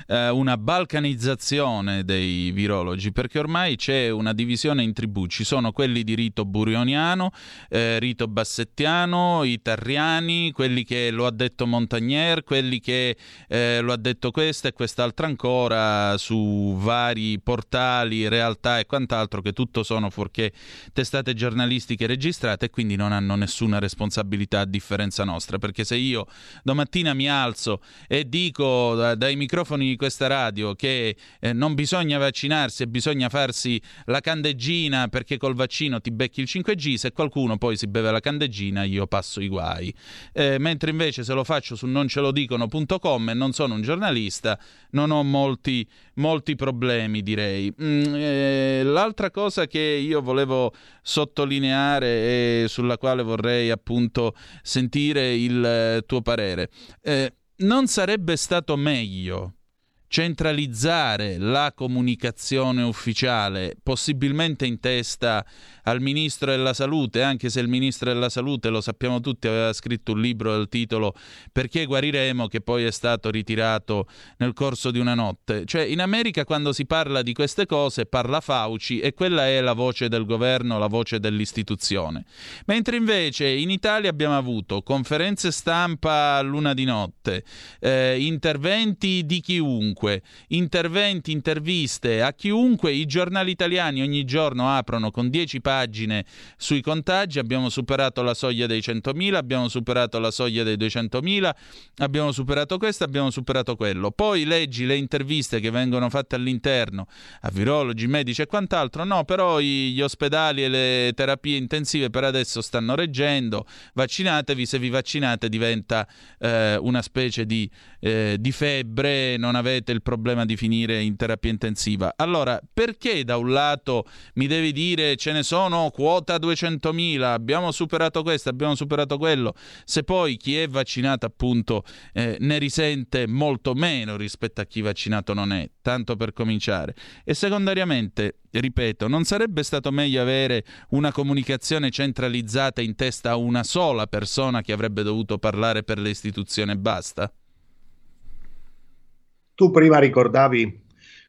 eh, una balcanizzazione dei virologi, perché ormai c'è una divisione in tribù. Ci sono quelli di rito burioniano, eh, rito bassettiano, i tarriani, quelli che lo ha detto Montagnier, quelli che eh, lo ha detto questa e quest'altra ancora su vari portali, realtà e quant'altro che tutto sono fuori perché testate giornalistiche registrate e quindi non hanno nessuna responsabilità a differenza nostra, perché se io domattina mi alzo e dico da, dai microfoni di questa radio che eh, non bisogna vaccinarsi e bisogna farsi la candeggina perché col vaccino ti becchi il 5G, se qualcuno poi si beve la candeggina io passo i guai. Eh, mentre invece se lo faccio su noncelodicono.com e non sono un giornalista, non ho molti, molti problemi direi. Mm, eh, l'altra cosa che io volevo sottolineare e sulla quale vorrei appunto sentire il eh, tuo parere. Eh, non sarebbe stato meglio centralizzare la comunicazione ufficiale, possibilmente in testa al Ministro della Salute, anche se il Ministro della Salute, lo sappiamo tutti, aveva scritto un libro dal titolo Perché guariremo, che poi è stato ritirato nel corso di una notte. Cioè, in America quando si parla di queste cose parla Fauci e quella è la voce del governo, la voce dell'istituzione. Mentre invece in Italia abbiamo avuto conferenze stampa a luna di notte, eh, interventi di chiunque, interventi, interviste a chiunque, i giornali italiani ogni giorno aprono con 10 pagine sui contagi, abbiamo superato la soglia dei 100.000, abbiamo superato la soglia dei 200.000, abbiamo superato questo, abbiamo superato quello. Poi leggi le interviste che vengono fatte all'interno a virologi, medici e quant'altro, no, però gli ospedali e le terapie intensive per adesso stanno reggendo, vaccinatevi, se vi vaccinate diventa eh, una specie di, eh, di febbre, non avete il problema di finire in terapia intensiva. Allora, perché da un lato mi devi dire ce ne sono quota 200.000, abbiamo superato questo, abbiamo superato quello, se poi chi è vaccinato appunto eh, ne risente molto meno rispetto a chi vaccinato non è, tanto per cominciare. E secondariamente, ripeto, non sarebbe stato meglio avere una comunicazione centralizzata in testa a una sola persona che avrebbe dovuto parlare per le istituzioni e basta? Tu prima ricordavi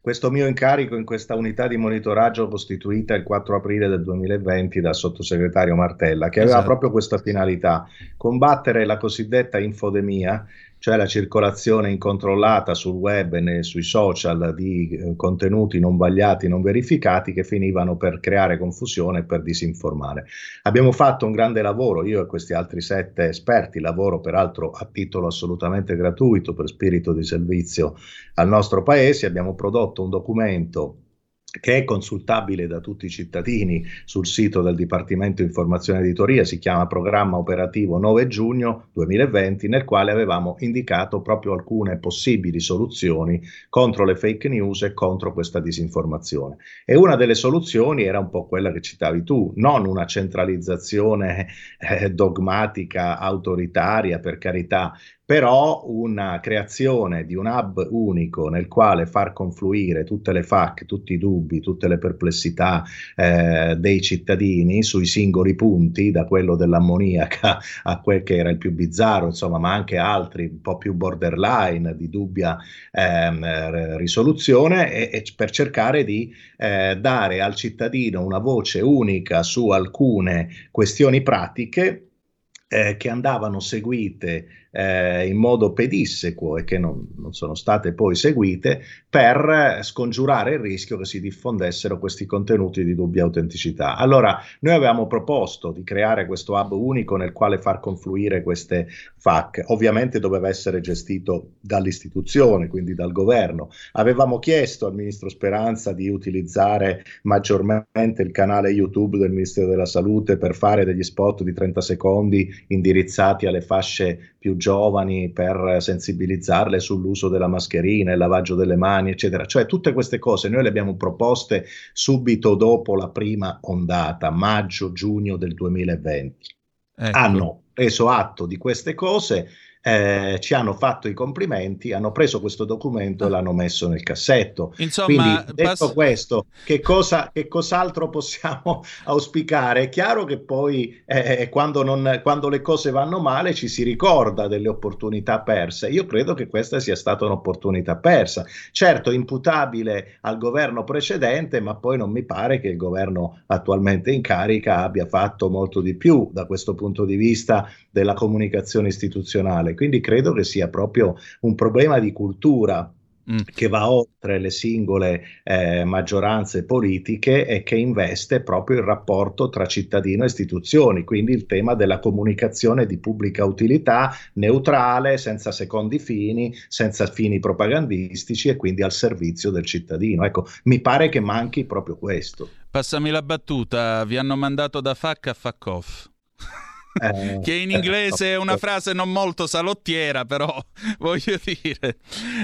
questo mio incarico in questa unità di monitoraggio costituita il 4 aprile del 2020 dal sottosegretario Martella, che aveva esatto. proprio questa finalità, combattere la cosiddetta infodemia, cioè la circolazione incontrollata sul web e sui social di eh, contenuti non vagliati, non verificati, che finivano per creare confusione e per disinformare. Abbiamo fatto un grande lavoro, io e questi altri sette esperti, lavoro peraltro a titolo assolutamente gratuito per spirito di servizio al nostro paese, abbiamo prodotto un documento che è consultabile da tutti i cittadini sul sito del Dipartimento Informazione Editoria, si chiama Programma Operativo 9 giugno 2020, nel quale avevamo indicato proprio alcune possibili soluzioni contro le fake news e contro questa disinformazione. E una delle soluzioni era un po' quella che citavi tu, non una centralizzazione eh, dogmatica, autoritaria, per carità, però una creazione di un hub unico nel quale far confluire tutte le FAC, tutti i dubbi, tutte le perplessità eh, dei cittadini sui singoli punti, da quello dell'ammoniaca [laughs] a quel che era il più bizzarro, insomma, ma anche altri un po' più borderline di dubbia eh, risoluzione, e, e, per cercare di eh, dare al cittadino una voce unica su alcune questioni pratiche eh, che andavano seguite eh, in modo pedissequo e che non, non, sono state poi seguite per scongiurare il rischio che si diffondessero questi contenuti di dubbia autenticità. Allora, noi avevamo proposto di creare questo hub unico nel quale far confluire queste FAC. Ovviamente doveva essere gestito dall'istituzione, quindi dal governo. Avevamo chiesto al ministro Speranza di utilizzare maggiormente il canale YouTube del Ministero della Salute per fare degli spot di 30 secondi indirizzati alle fasce più giovani per sensibilizzarle sull'uso della mascherina, il lavaggio delle mani, eccetera. Cioè tutte queste cose noi le abbiamo proposte subito dopo la prima ondata, maggio-giugno del 2020. Ecco. Hanno preso atto di queste cose eh, ci hanno fatto i complimenti, hanno preso questo documento e l'hanno messo nel cassetto. Insomma, Quindi, detto pass- questo, che, cosa, che cos'altro possiamo [laughs] auspicare? È chiaro che poi eh, quando, non, quando le cose vanno male ci si ricorda delle opportunità perse. Io credo che questa sia stata un'opportunità persa. Certo, imputabile al governo precedente, ma poi non mi pare che il governo attualmente in carica abbia fatto molto di più da questo punto di vista della comunicazione istituzionale. Quindi credo che sia proprio un problema di cultura mm. che va oltre le singole eh, maggioranze politiche e che investe proprio il rapporto tra cittadino e istituzioni, quindi il tema della comunicazione di pubblica utilità, neutrale, senza secondi fini, senza fini propagandistici e quindi al servizio del cittadino. Ecco, mi pare che manchi proprio questo. Passami la battuta, vi hanno mandato da FAC a FAC off. Eh, che in inglese è una frase non molto salottiera, però [laughs] voglio dire.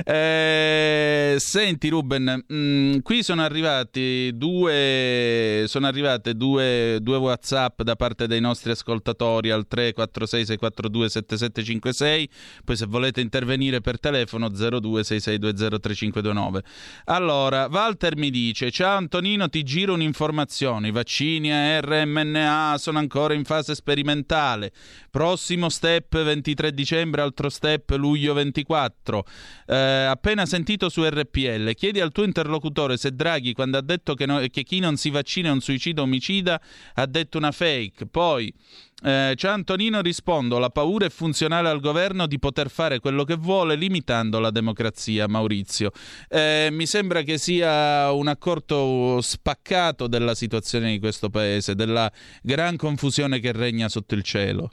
Eh, senti Ruben, mh, mm, qui sono arrivati due, sono arrivate due, due, WhatsApp da parte dei nostri ascoltatori al 346 642 7756, poi se volete intervenire per telefono 0266203529. Allora, Walter mi dice, ciao Antonino, ti giro un'informazione, i vaccini a RMNA sono ancora in fase sperimentale Natale. Prossimo step 23 dicembre, altro step luglio 24. Eh, appena sentito su RPL, chiedi al tuo interlocutore se Draghi, quando ha detto che, no, che chi non si vaccina è un suicida omicida, ha detto una fake. Poi Eh, ciao Antonino, rispondo, la paura è funzionale al governo di poter fare quello che vuole limitando la democrazia, Maurizio. Eh, mi sembra che sia un accorto spaccato della situazione di questo paese, della gran confusione che regna sotto il cielo.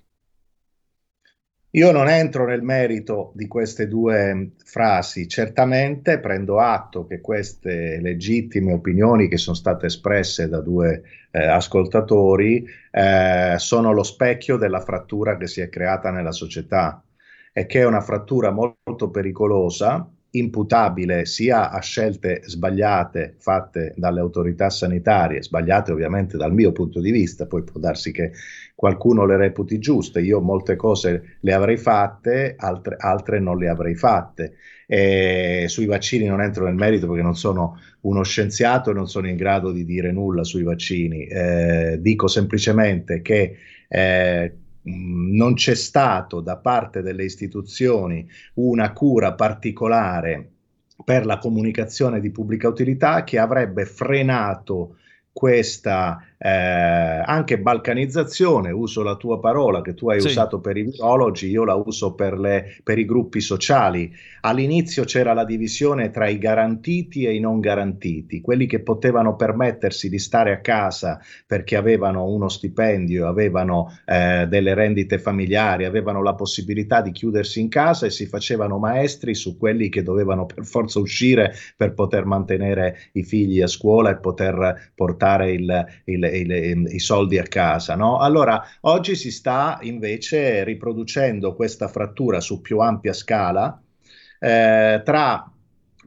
Io non entro nel merito di queste due frasi, certamente prendo atto che queste legittime opinioni che sono state espresse da due eh, ascoltatori eh, sono lo specchio della frattura che si è creata nella società e che è una frattura molto pericolosa imputabile sia a scelte sbagliate fatte dalle autorità sanitarie, sbagliate ovviamente dal mio punto di vista, poi può darsi che qualcuno le reputi giuste, io molte cose le avrei fatte, altre, altre non le avrei fatte. E sui vaccini non entro nel merito perché non sono uno scienziato e non sono in grado di dire nulla sui vaccini, eh, dico semplicemente che eh, non c'è stato da parte delle istituzioni una cura particolare per la comunicazione di pubblica utilità che avrebbe frenato questa eh, anche balcanizzazione, uso la tua parola che tu hai sì. usato per i virologi, io la uso per, le, per, i gruppi sociali. All'inizio c'era la divisione tra i garantiti e i non garantiti, quelli che potevano permettersi di stare a casa perché avevano uno stipendio, avevano eh, delle rendite familiari, avevano la possibilità di chiudersi in casa e si facevano maestri su quelli che dovevano per forza uscire per poter mantenere i figli a scuola e poter portare il, il i, i soldi a casa. No? Allora, oggi si sta invece riproducendo questa frattura su più ampia scala eh, tra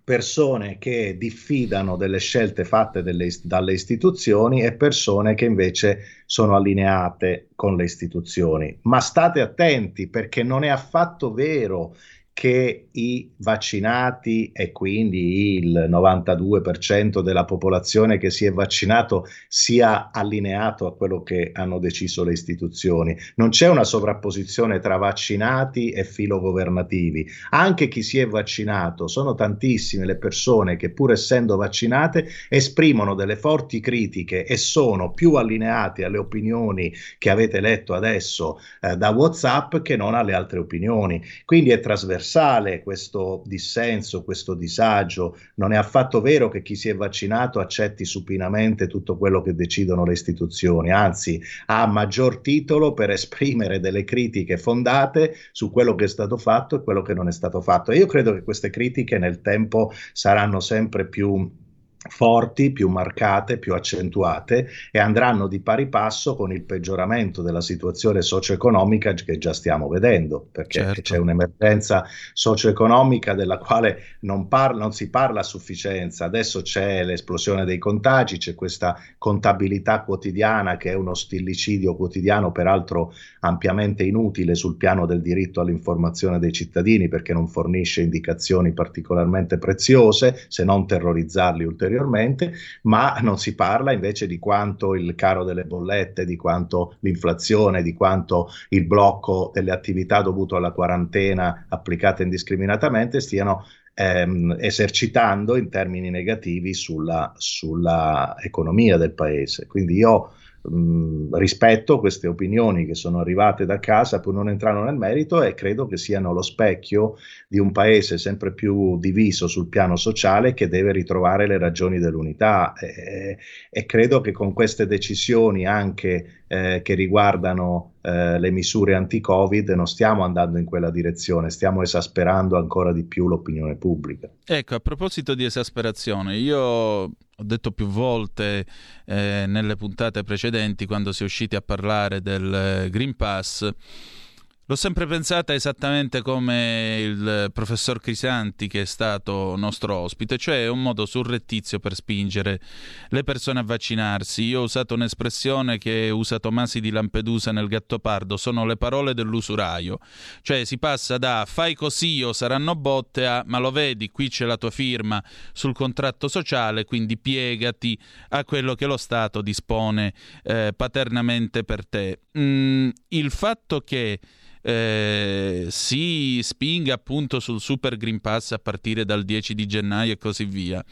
persone che diffidano delle scelte fatte delle, dalle istituzioni e persone che invece sono allineate con le istituzioni. Ma state attenti perché non è affatto vero che i vaccinati e quindi il 92% della popolazione che si è vaccinato sia allineato a quello che hanno deciso le istituzioni. Non c'è una sovrapposizione tra vaccinati e filogovernativi. Anche chi si è vaccinato, sono tantissime le persone che pur essendo vaccinate esprimono delle forti critiche e sono più allineate alle opinioni che avete letto adesso eh, da WhatsApp che non alle altre opinioni. Quindi è trasversale trasversale questo dissenso, questo disagio. Non è affatto vero che chi si è vaccinato accetti supinamente tutto quello che decidono le istituzioni, anzi ha maggior titolo per esprimere delle critiche fondate su quello che è stato fatto e quello che non è stato fatto. E io credo che queste critiche nel tempo saranno sempre più forti, più marcate, più accentuate e andranno di pari passo con il peggioramento della situazione socio-economica che già stiamo vedendo, perché certo. c'è un'emergenza socio-economica della quale non, parla, non, si parla a sufficienza. Adesso c'è l'esplosione dei contagi, c'è questa contabilità quotidiana che è uno stillicidio quotidiano, peraltro ampiamente inutile sul piano del diritto all'informazione dei cittadini perché non fornisce indicazioni particolarmente preziose se non terrorizzarli ulteriormente ulteriormente, ma non si parla invece di quanto il caro delle bollette, di quanto l'inflazione, di quanto il blocco delle attività dovuto alla quarantena applicate indiscriminatamente stiano ehm, esercitando in termini negativi sulla, sulla economia del paese. Quindi io mh, rispetto queste opinioni che sono arrivate da casa, pur non entrando nel merito, e credo che siano lo specchio di un paese sempre più diviso sul piano sociale che deve ritrovare le ragioni dell'unità. E, e credo che con queste decisioni anche eh, che riguardano eh, le misure anti-Covid non stiamo andando in quella direzione, stiamo esasperando ancora di più l'opinione pubblica. Ecco, a proposito di esasperazione, io ho detto più volte eh, nelle puntate precedenti, quando si è usciti a parlare del eh, Green Pass, L'ho sempre pensata esattamente come il professor Crisanti che è stato nostro ospite, cioè un modo surrettizio per spingere le persone a vaccinarsi. Io ho usato un'espressione che usa Tomasi di Lampedusa nel Gattopardo, sono le parole dell'usuraio. Cioè si passa da fai così o saranno botte a ma lo vedi, qui c'è la tua firma sul contratto sociale, quindi piegati a quello che lo Stato dispone eh, paternamente per te. Mm, il fatto che eh, si spinga appunto sul Super Green Pass a partire dal 10 di gennaio e così via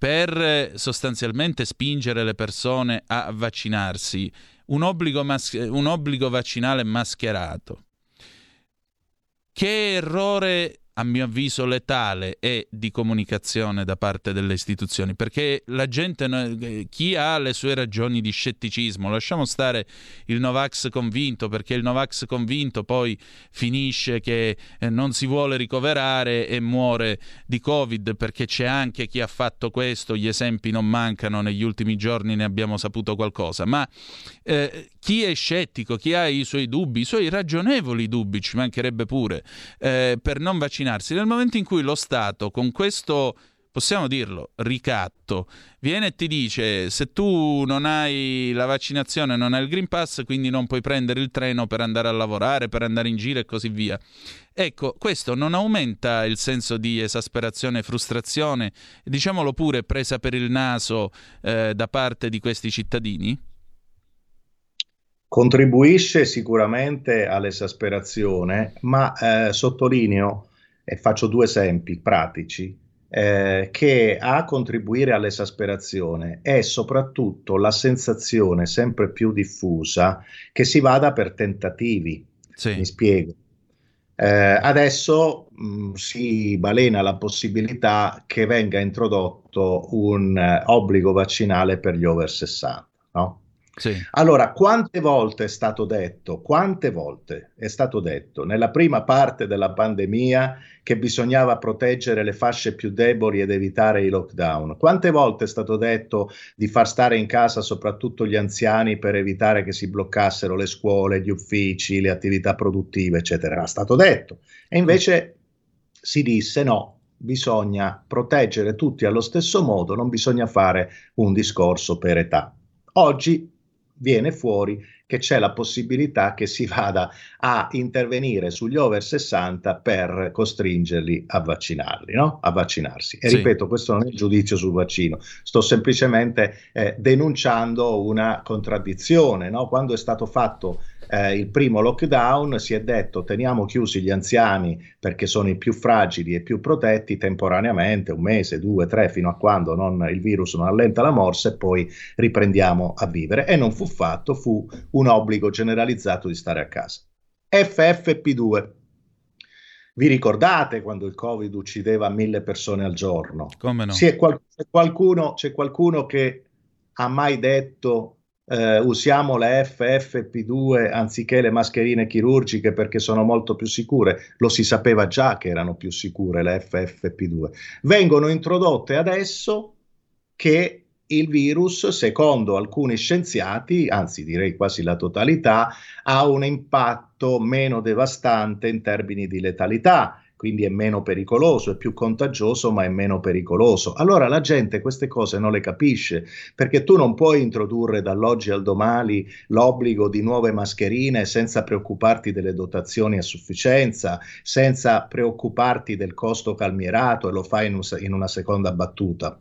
per sostanzialmente spingere le persone a vaccinarsi, un obbligo, mas- un obbligo vaccinale mascherato. Che errore a mio avviso letale è di comunicazione da parte delle istituzioni, perché la gente, chi ha le sue ragioni di scetticismo, lasciamo stare il Novax convinto, perché il Novax convinto poi finisce che eh, non si vuole ricoverare e muore di Covid, perché c'è anche chi ha fatto questo, gli esempi non mancano, negli ultimi giorni ne abbiamo saputo qualcosa, ma eh, chi è scettico, chi ha i suoi dubbi, i suoi ragionevoli dubbi, ci mancherebbe pure, eh, per non vaccinarsi, nel momento in cui lo Stato con questo possiamo dirlo, ricatto, viene e ti dice se tu non hai la vaccinazione, non hai il Green Pass, quindi non puoi prendere il treno per andare a lavorare, per andare in giro e così via. Ecco, questo non aumenta il senso di esasperazione frustrazione, diciamolo pure presa per il naso eh, da parte di questi cittadini? Contribuisce sicuramente all'esasperazione, ma eh, sottolineo e faccio due esempi pratici. Eh, che a contribuire all'esasperazione è soprattutto la sensazione sempre più diffusa che si vada per tentativi. Sì. Mi spiego. Eh, adesso mh, mm, si balena la possibilità che venga introdotto un eh, obbligo vaccinale per gli over 60, no? Sì. Allora, quante volte è stato detto, quante volte è stato detto nella prima parte della pandemia che bisognava proteggere le fasce più deboli ed evitare i lockdown? Quante volte è stato detto di far stare in casa soprattutto gli anziani per evitare che si bloccassero le scuole, gli uffici, le attività produttive, eccetera? Era stato detto. E invece si disse no, bisogna proteggere tutti allo stesso modo, non bisogna fare un discorso per età. Oggi viene fuori che c'è la possibilità che si vada a intervenire sugli over 60 per costringerli a vaccinarli, no? a vaccinarsi. E sì. ripeto, questo non è il giudizio sul vaccino, sto semplicemente eh, denunciando una contraddizione. No? Quando è stato fatto eh, il primo lockdown si è detto teniamo chiusi gli anziani perché sono i più fragili e più protetti temporaneamente, un mese, due, tre, fino a quando non, il virus non allenta la morsa e poi riprendiamo a vivere. E non fu fatto, fu un obbligo generalizzato di stare a casa. FFP2. Vi ricordate quando il Covid uccideva mille persone al giorno? Come no? Sì, qual- c'è, qualcuno, c'è qualcuno che ha mai detto eh, usiamo le FFP2 anziché le mascherine chirurgiche perché sono molto più sicure. Lo si sapeva già che erano più sicure le FFP2. Vengono introdotte adesso che il virus, secondo alcuni scienziati, anzi direi quasi la totalità, ha un impatto meno devastante in termini di letalità quindi è meno pericoloso, è più contagioso ma è meno pericoloso. Allora la gente queste cose non le capisce perché tu non puoi introdurre dall'oggi al domani l'obbligo di nuove mascherine senza preoccuparti delle dotazioni a sufficienza, senza preoccuparti del costo calmierato e lo fai in, un, in una seconda battuta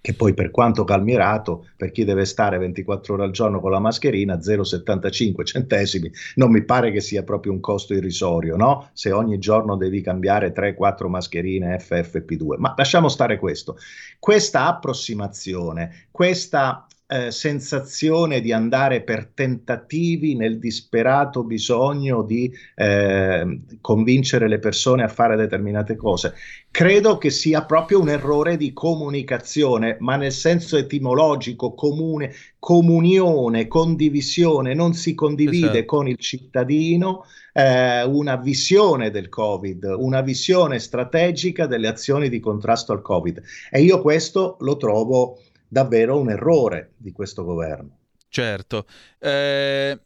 che poi per quanto calmirato, per chi deve stare 24 ore al giorno con la mascherina, 0,75 centesimi, non mi pare che sia proprio un costo irrisorio, no? Se ogni giorno devi cambiare 3-4 mascherine FFP2. Ma lasciamo stare questo. Questa approssimazione, questa eh, sensazione di andare per tentativi nel disperato bisogno di eh, convincere le persone a fare determinate cose. Credo che sia proprio un errore di comunicazione, ma nel senso etimologico, comune, comunione, condivisione, non si condivide esatto. con il cittadino eh, una visione del Covid, una visione strategica delle azioni di contrasto al Covid. E io questo lo trovo davvero un errore di questo governo. Certo. Eh,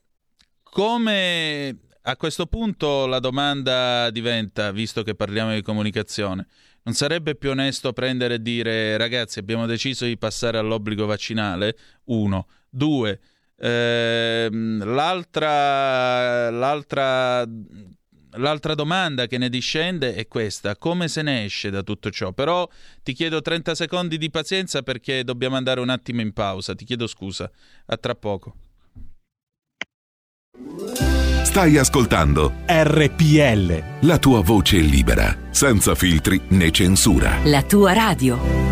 come a questo punto la domanda diventa, visto che parliamo di comunicazione, non sarebbe più onesto prendere e dire ragazzi abbiamo deciso di passare all'obbligo vaccinale? Uno. Due. Ehm, l'altra, l'altra l'altra domanda che ne discende è questa: come se ne esce da tutto ciò? Però ti chiedo 30 secondi di pazienza perché dobbiamo andare un attimo in pausa. Ti chiedo scusa. A tra poco. Stai ascoltando RPL. La tua voce libera, senza filtri né censura. La tua radio.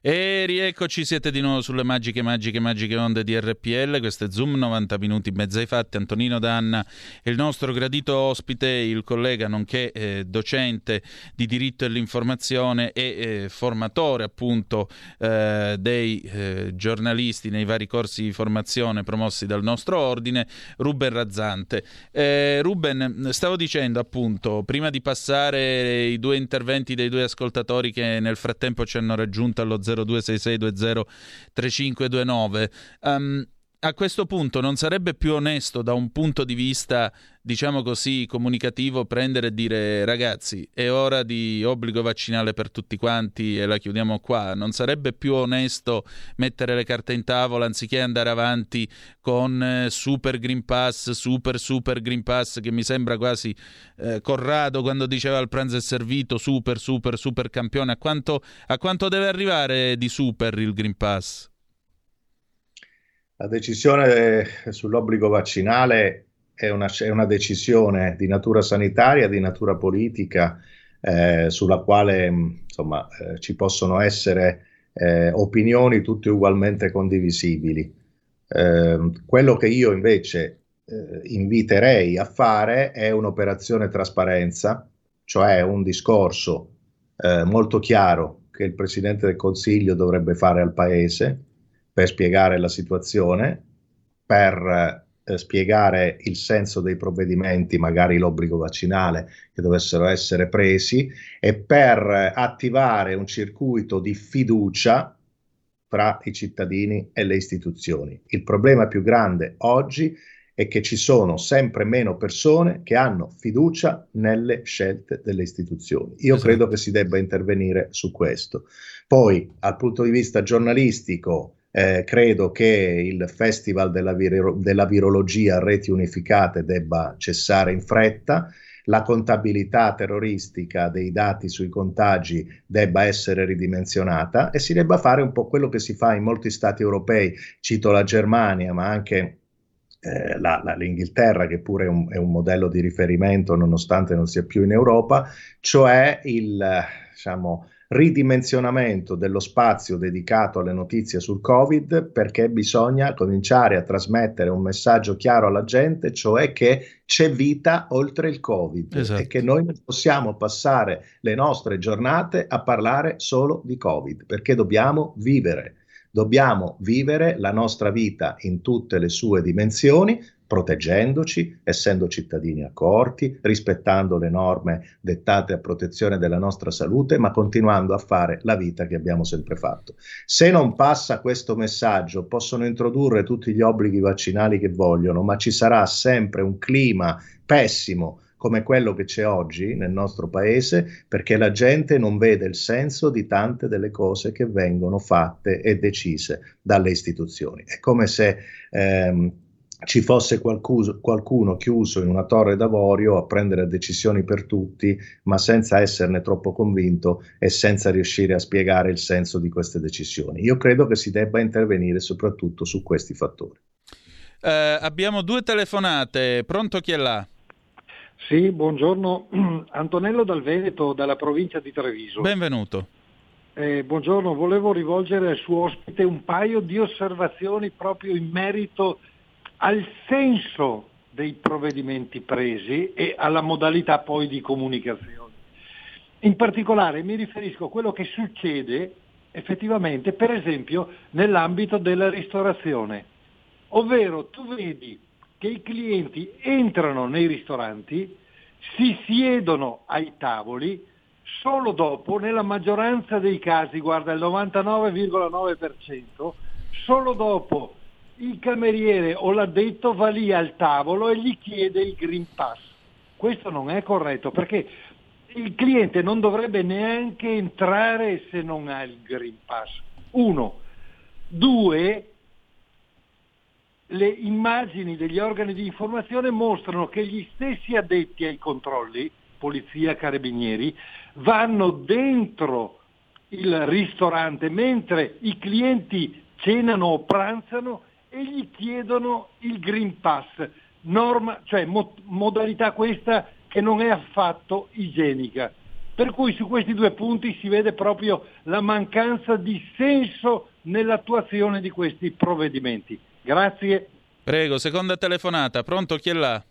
E rieccoci, siete di nuovo sulle magiche, magiche, magiche onde di RPL. Questo è Zoom, 90 minuti in mezzo ai fatti. Antonino Danna è il nostro gradito ospite, il collega nonché eh, docente di diritto e l'informazione e eh, formatore appunto eh, dei eh, giornalisti nei vari corsi di formazione promossi dal nostro ordine, Ruben Razzante. Eh, Ruben, stavo dicendo appunto, prima di passare i due interventi dei due ascoltatori che nel frattempo ci hanno raggiunto allo 0266203529. Um, a questo punto non sarebbe più onesto da un punto di vista, diciamo così, comunicativo prendere e dire ragazzi è ora di obbligo vaccinale per tutti quanti e la chiudiamo qua? Non sarebbe più onesto mettere le carte in tavola anziché andare avanti con eh, super Green Pass, super super Green Pass che mi sembra quasi eh, Corrado quando diceva il pranzo è servito, super super super campione. A quanto, a quanto deve arrivare di super il Green Pass? La decisione sull'obbligo vaccinale è una, è una, decisione di natura sanitaria, di natura politica, eh, sulla quale insomma, eh, ci possono essere eh, opinioni tutte ugualmente condivisibili. Ehm, quello che io invece eh, inviterei a fare è un'operazione trasparenza, cioè un discorso eh, molto chiaro che il Presidente del Consiglio dovrebbe fare al Paese per spiegare la situazione, per eh, spiegare il senso dei provvedimenti, magari l'obbligo vaccinale che dovessero essere presi, e per attivare un circuito di fiducia tra i cittadini e le istituzioni. Il problema più grande oggi è che ci sono sempre meno persone che hanno fiducia nelle scelte delle istituzioni. Io esatto. credo che si debba intervenire su questo. Poi, dal punto di vista giornalistico, eh, credo che il Festival della, vir- della virologia a reti unificate debba cessare in fretta. La contabilità terroristica dei dati sui contagi debba essere ridimensionata e si debba fare un po' quello che si fa in molti stati europei, cito la Germania, ma anche eh, la, la, l'Inghilterra, che pure è un, è un, modello di riferimento nonostante non sia più in Europa, cioè il, diciamo, ridimensionamento dello spazio dedicato alle notizie sul Covid perché bisogna cominciare a trasmettere un messaggio chiaro alla gente, cioè che c'è vita oltre il Covid esatto. e che noi non possiamo passare le nostre giornate a parlare solo di Covid perché dobbiamo vivere. Dobbiamo vivere la nostra vita in tutte le sue dimensioni, proteggendoci, essendo cittadini accorti, rispettando le norme dettate a protezione della nostra salute, ma continuando a fare la vita che abbiamo sempre fatto. Se non passa questo messaggio, possono introdurre tutti gli obblighi vaccinali che vogliono, ma ci sarà sempre un clima pessimo come quello che c'è oggi nel nostro paese, perché la gente non vede il senso di tante delle cose che vengono fatte e decise dalle istituzioni. È come se ehm, ci fosse qualcuno, qualcuno chiuso in una torre d'avorio a prendere decisioni per tutti, ma senza esserne troppo convinto e senza riuscire a spiegare il senso di queste decisioni. Io credo che si debba intervenire soprattutto su questi fattori. Eh, abbiamo due telefonate, pronto chi è là? Sì, buongiorno, [clears throat] Antonello dal Veneto, dalla provincia di Treviso. Benvenuto. Eh, buongiorno, volevo rivolgere al suo ospite un paio di osservazioni proprio in merito al senso dei provvedimenti presi e alla modalità poi di comunicazione. In particolare mi riferisco a quello che succede effettivamente, per esempio, nell'ambito della ristorazione, ovvero tu vedi che i clienti entrano nei ristoranti, si siedono ai tavoli, solo dopo, nella maggioranza dei casi, guarda il 99,9%, solo dopo il cameriere o l'addetto va lì al tavolo e gli chiede il Green Pass. Questo non è corretto perché il cliente non dovrebbe neanche entrare se non ha il Green Pass. Uno. Due, le immagini degli organi di informazione mostrano che gli stessi addetti ai controlli, polizia, carabinieri, vanno dentro il ristorante mentre i clienti cenano o pranzano e gli chiedono il Green Pass, norma, cioè mo- modalità questa che non è affatto igienica. Per cui su questi due punti si vede proprio la mancanza di senso nell'attuazione di questi provvedimenti. Grazie. Prego, seconda telefonata. Pronto? Chi è là?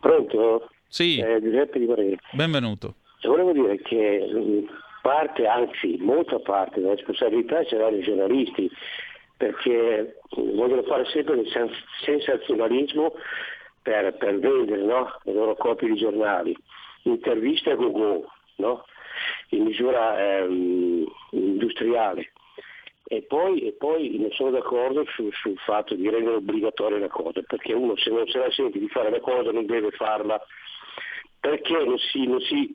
Pronto? Sì. Eh, Giuseppe Di Moreno. Benvenuto. Volevo dire che parte, anzi molta parte della responsabilità ce l'hanno i giornalisti perché vogliono fare sempre del sensazionalismo per, per vendere no? le loro copie di giornali, interviste a Google, no? in misura ehm, industriale. E poi, e poi, non sono d'accordo su, sul fatto di rendere obbligatoria la cosa, perché uno se non se la sente di fare la cosa non deve farla, perché non si, non si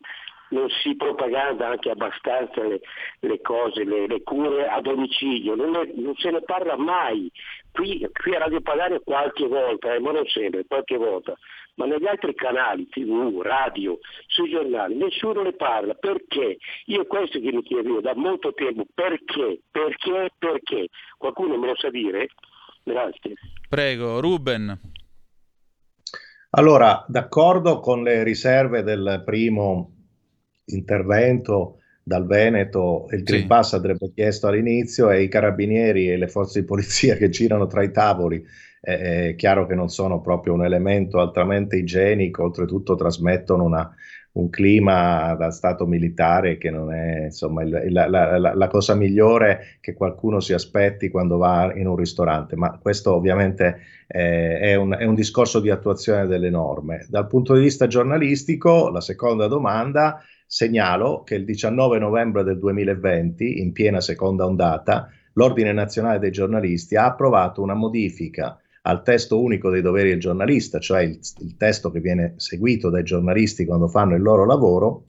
non si propaganda anche abbastanza le, le cose, le, le, cure a domicilio, non, è, non, se ne parla mai. Qui, qui a Radio Padania qualche volta, eh, ma non sempre, qualche volta, ma negli altri canali, tv, radio, sui giornali, nessuno ne parla. Perché? Io questo che mi chiedo da molto tempo, perché? Perché? Perché? Qualcuno me lo sa dire? Grazie. Prego, Ruben. Allora, d'accordo con le riserve del primo intervento dal Veneto, il Green sì. Pass andrebbe chiesto all'inizio e i carabinieri e le forze di polizia [laughs] che girano tra i tavoli, eh, è chiaro che non sono proprio un elemento altamente igienico, oltretutto trasmettono una, un clima da stato militare che non è insomma il, la, la, la, la, cosa migliore che qualcuno si aspetti quando va in un ristorante, ma questo ovviamente eh, è, un, è un discorso di attuazione delle norme. Dal punto di vista giornalistico, la seconda domanda Segnalo che il 19 novembre del 2020, in piena seconda ondata, l'Ordine Nazionale dei Giornalisti ha approvato una modifica al testo unico dei doveri del giornalista, cioè il, il testo che viene seguito dai giornalisti quando fanno il loro lavoro,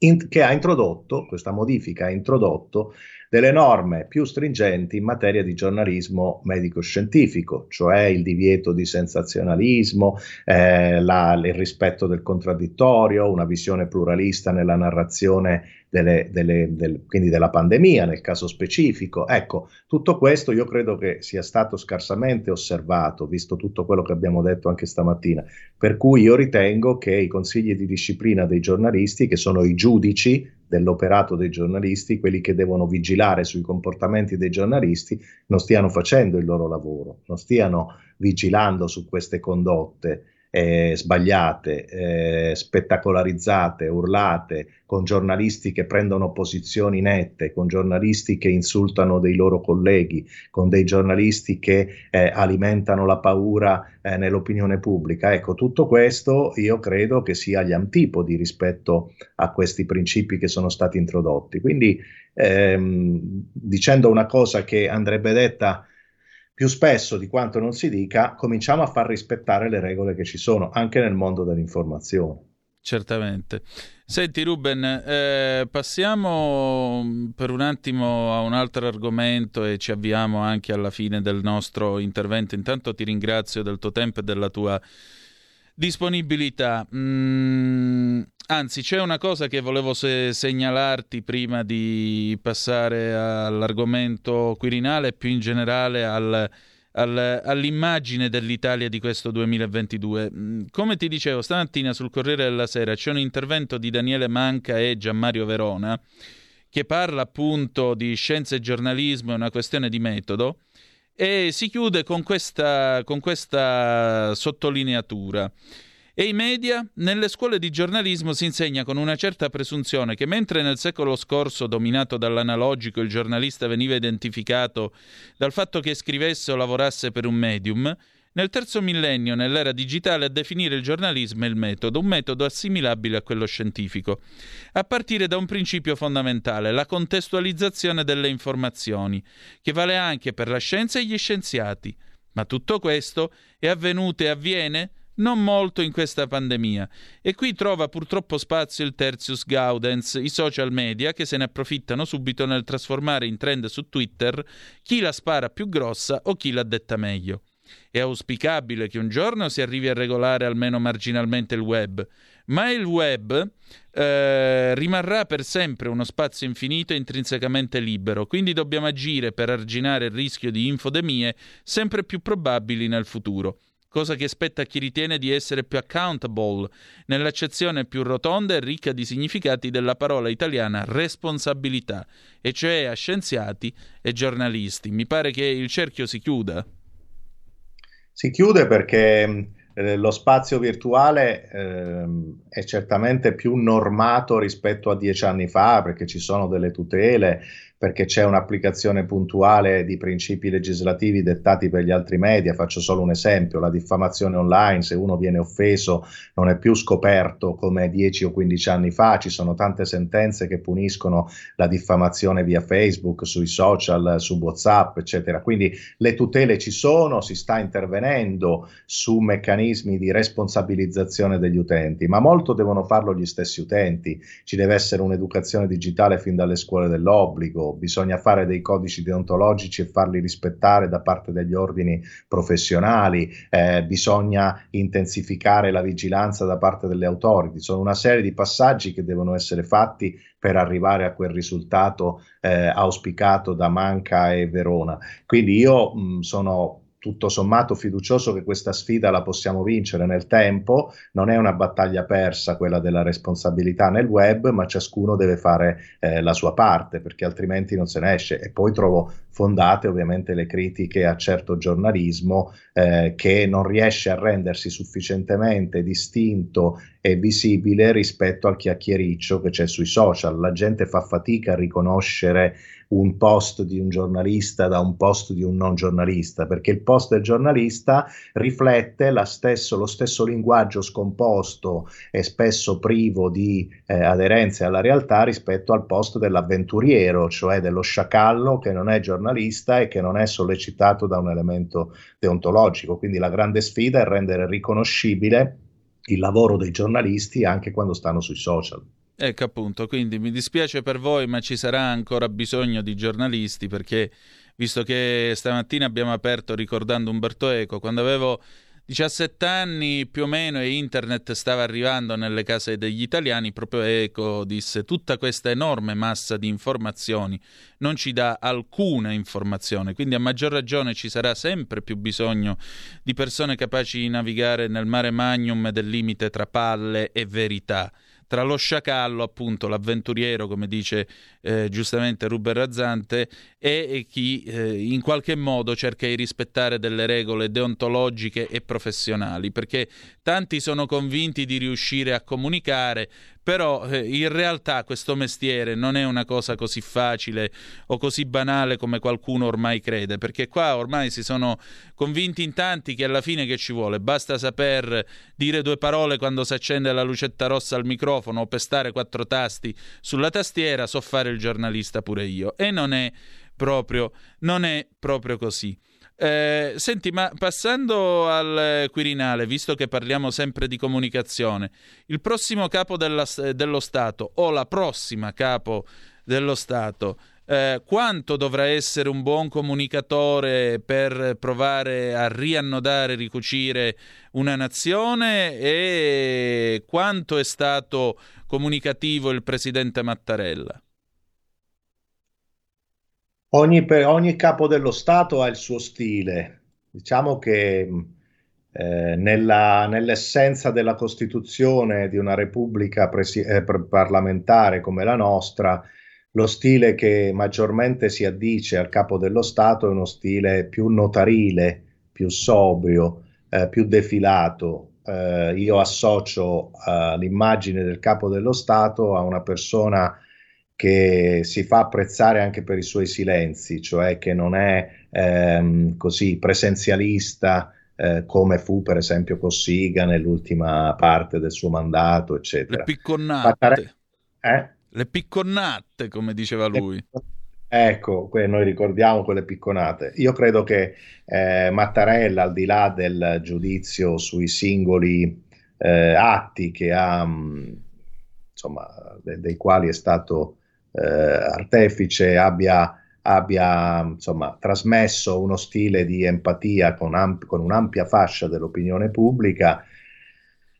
in, che ha introdotto, questa modifica ha introdotto delle norme più stringenti in materia di giornalismo medico-scientifico, cioè il divieto di sensazionalismo, eh, la, il rispetto del contraddittorio, una visione pluralista nella narrazione delle, delle, del, quindi della pandemia nel caso specifico. Ecco, tutto questo io credo che sia stato scarsamente osservato, visto tutto quello che abbiamo detto anche stamattina, per cui io ritengo che i consigli di disciplina dei giornalisti, che sono i giudici dell'operato dei giornalisti, quelli che devono vigilare sui comportamenti dei giornalisti, non stiano facendo il loro lavoro, non stiano vigilando su queste condotte eh, sbagliate, eh, spettacolarizzate, urlate, con giornalisti che prendono posizioni nette, con giornalisti che insultano dei loro colleghi, con dei giornalisti che eh, alimentano la paura eh, nell'opinione pubblica. Ecco, tutto questo io credo che sia agli antipodi rispetto a questi principi che sono stati introdotti. Quindi, ehm, dicendo una cosa che andrebbe detta più spesso di quanto non si dica, cominciamo a far rispettare le regole che ci sono, anche nel mondo dell'informazione. Certamente. Senti Ruben, eh, passiamo per un attimo a un altro argomento e ci avviamo anche alla fine del nostro intervento. Intanto ti ringrazio del tuo tempo e della tua disponibilità. Mm, Anzi, c'è una cosa che volevo se- segnalarti prima di passare all'argomento Quirinale e più in generale al, al, all'immagine dell'Italia di questo 2022. Mm, come ti dicevo, stamattina sul Corriere della Sera c'è un intervento di Daniele Manca e Gianmario Verona che parla appunto di scienza e giornalismo, è una questione di metodo, e si chiude con questa, con questa sottolineatura. E i media? Nelle scuole di giornalismo si insegna con una certa presunzione che mentre nel secolo scorso, dominato dall'analogico, il giornalista veniva identificato dal fatto che scrivesse o lavorasse per un medium, nel terzo millennio, nell'era digitale, a definire il giornalismo è il metodo, un metodo assimilabile a quello scientifico, a partire da un principio fondamentale, la contestualizzazione delle informazioni, che vale anche per la scienza e gli scienziati. Ma tutto questo è avvenuto e avviene non molto in questa pandemia. E qui trova purtroppo spazio il tertius gaudens, i social media che se ne approfittano subito nel trasformare in trend su Twitter chi la spara più grossa o chi l'ha detta meglio. È auspicabile che un giorno si arrivi a regolare almeno marginalmente il web, ma il web eh, rimarrà per sempre uno spazio infinito e intrinsecamente libero, quindi dobbiamo agire per arginare il rischio di infodemie sempre più probabili nel futuro cosa che spetta a chi ritiene di essere più accountable, nell'accezione più rotonda e ricca di significati della parola italiana responsabilità, e cioè a scienziati e giornalisti. Mi pare che il cerchio si chiuda. Si chiude perché eh, lo spazio virtuale eh, è certamente più normato rispetto a dieci anni fa perché ci sono delle tutele, perché c'è un'applicazione puntuale di principi legislativi dettati per gli altri media. Faccio solo un esempio, la diffamazione online, se uno viene offeso non è più scoperto come 10 o 15 anni fa, ci sono tante sentenze che puniscono la diffamazione via Facebook, sui social, su WhatsApp, eccetera. Quindi le tutele ci sono, si sta intervenendo su meccanismi di responsabilizzazione degli utenti, ma molto devono farlo gli stessi utenti. Ci deve essere un'educazione digitale fin dalle scuole dell'obbligo bisogna fare dei codici deontologici e farli rispettare da parte degli ordini professionali, eh, bisogna intensificare la vigilanza da parte delle autority, sono una serie di passaggi che devono essere fatti per arrivare a quel risultato eh, auspicato da Manca e Verona. Quindi io mh, sono tutto sommato fiducioso che questa sfida la possiamo vincere nel tempo, non è una battaglia persa quella della responsabilità nel web, ma ciascuno deve fare eh, la sua parte perché altrimenti non se ne esce. E poi trovo fondate ovviamente le critiche a certo giornalismo eh, che non riesce a rendersi sufficientemente distinto e visibile rispetto al chiacchiericcio che c'è sui social. La gente fa fatica a riconoscere un post di un giornalista da un post di un non giornalista, perché il post del giornalista riflette stesso, lo stesso linguaggio scomposto e spesso privo di eh, aderenze alla realtà rispetto al post dell'avventuriero, cioè dello sciacallo che non è giornalista e che non è sollecitato da un elemento deontologico. Quindi la grande sfida è rendere riconoscibile il lavoro dei giornalisti anche quando stanno sui social. Ecco appunto, quindi mi dispiace per voi, ma ci sarà ancora bisogno di giornalisti perché, visto che stamattina abbiamo aperto ricordando Umberto Eco, quando avevo 17 anni più o meno e internet stava arrivando nelle case degli italiani, proprio Eco disse tutta questa enorme massa di informazioni non ci dà alcuna informazione, quindi a maggior ragione ci sarà sempre più bisogno di persone capaci di navigare nel mare magnum del limite tra palle e verità tra lo sciacallo, appunto l'avventuriero, come dice eh, giustamente Ruben Razzante, e, e chi eh, in qualche modo cerca di rispettare delle regole deontologiche e professionali, perché tanti sono convinti di riuscire a comunicare, però eh, in realtà questo mestiere non è una cosa così facile o così banale come qualcuno ormai crede, perché qua ormai si sono convinti in tanti che alla fine che ci vuole, basta saper dire due parole quando si accende la lucetta rossa al microfono o pestare quattro tasti sulla tastiera, so fare il giornalista pure io e non è proprio, non è proprio così. Eh, senti, ma passando al Quirinale, visto che parliamo sempre di comunicazione, il prossimo capo della, dello Stato o la prossima capo dello Stato, eh, quanto dovrà essere un buon comunicatore per provare a riannodare, ricucire una nazione e quanto è stato comunicativo il presidente Mattarella? Ogni, ogni, capo dello Stato ha il suo stile. Diciamo che eh, nella, nell'essenza della Costituzione di una Repubblica presi- eh, parlamentare come la nostra, lo stile che maggiormente si addice al capo dello Stato è uno stile più notarile, più sobrio, eh, più defilato. Eh, io associo eh, l'immagine del capo dello Stato a una persona che si fa apprezzare anche per i suoi silenzi, cioè che non è ehm, così presenzialista eh, come fu per esempio Cossiga nell'ultima parte del suo mandato, eccetera. Le picconnate. Eh? Le picconnate, come diceva lui. Ecco, noi ricordiamo quelle picconate. Io credo che eh, Mattarella, al di là del giudizio sui singoli eh, atti che ha, mh, insomma, de- dei quali è stato eh, artefice, abbia, abbia insomma, trasmesso uno stile di empatia con, amp- con un'ampia fascia dell'opinione pubblica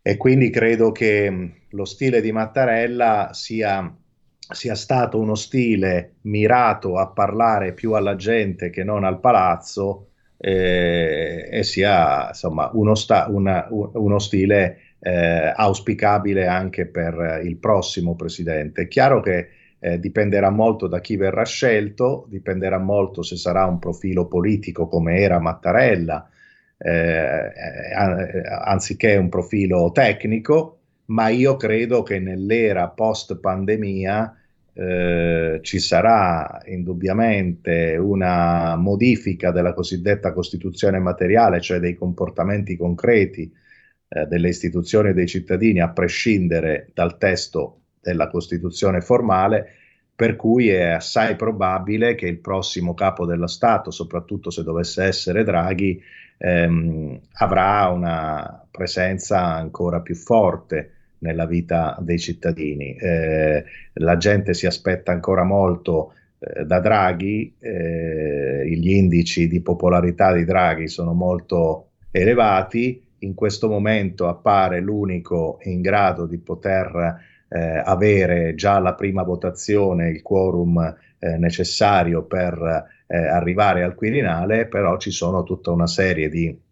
e quindi credo che mh, lo stile di Mattarella sia sia stato uno stile mirato a parlare più alla gente che non al palazzo eh, e sia insomma uno, sta, una, uno stile eh, auspicabile anche per il prossimo presidente. È chiaro che eh, dipenderà molto da chi verrà scelto, dipenderà molto se sarà un profilo politico come era Mattarella, eh, eh, anziché un profilo tecnico, ma io credo che nell'era post pandemia eh, ci sarà indubbiamente una modifica della cosiddetta Costituzione materiale, cioè dei comportamenti concreti eh, delle istituzioni e dei cittadini, a prescindere dal testo della Costituzione formale, per cui è assai probabile che il prossimo capo dello Stato, soprattutto se dovesse essere Draghi, ehm, avrà una presenza ancora più forte nella vita dei cittadini. Eh, la gente si aspetta ancora molto eh, da Draghi, eh, gli indici di popolarità di Draghi sono molto elevati, in questo momento appare l'unico in grado di poter eh, avere già alla prima votazione il quorum eh, necessario per eh, arrivare al Quirinale, però ci sono tutta una serie di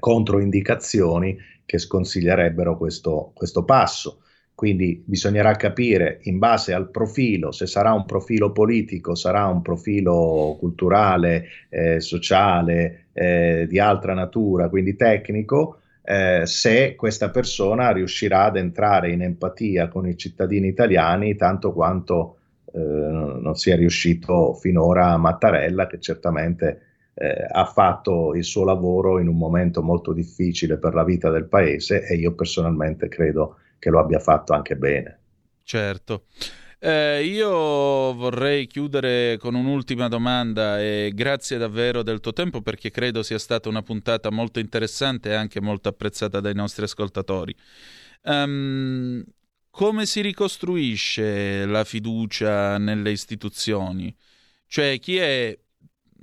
controindicazioni che sconsiglierebbero questo, questo passo. Quindi bisognerà capire in base al profilo, se sarà un profilo politico, sarà un profilo culturale, eh, sociale, eh, di altra natura, quindi tecnico, eh, se questa persona riuscirà ad entrare in empatia con i cittadini italiani tanto quanto eh, non sia riuscito finora Mattarella, che certamente eh, ha fatto il suo lavoro in un momento molto difficile per la vita del paese e io personalmente credo che lo abbia fatto anche bene. Certo. Eh, io vorrei chiudere con un'ultima domanda e grazie davvero del tuo tempo perché credo sia stata una puntata molto interessante e anche molto apprezzata dai nostri ascoltatori. Um, come si ricostruisce la fiducia nelle istituzioni? Cioè chi è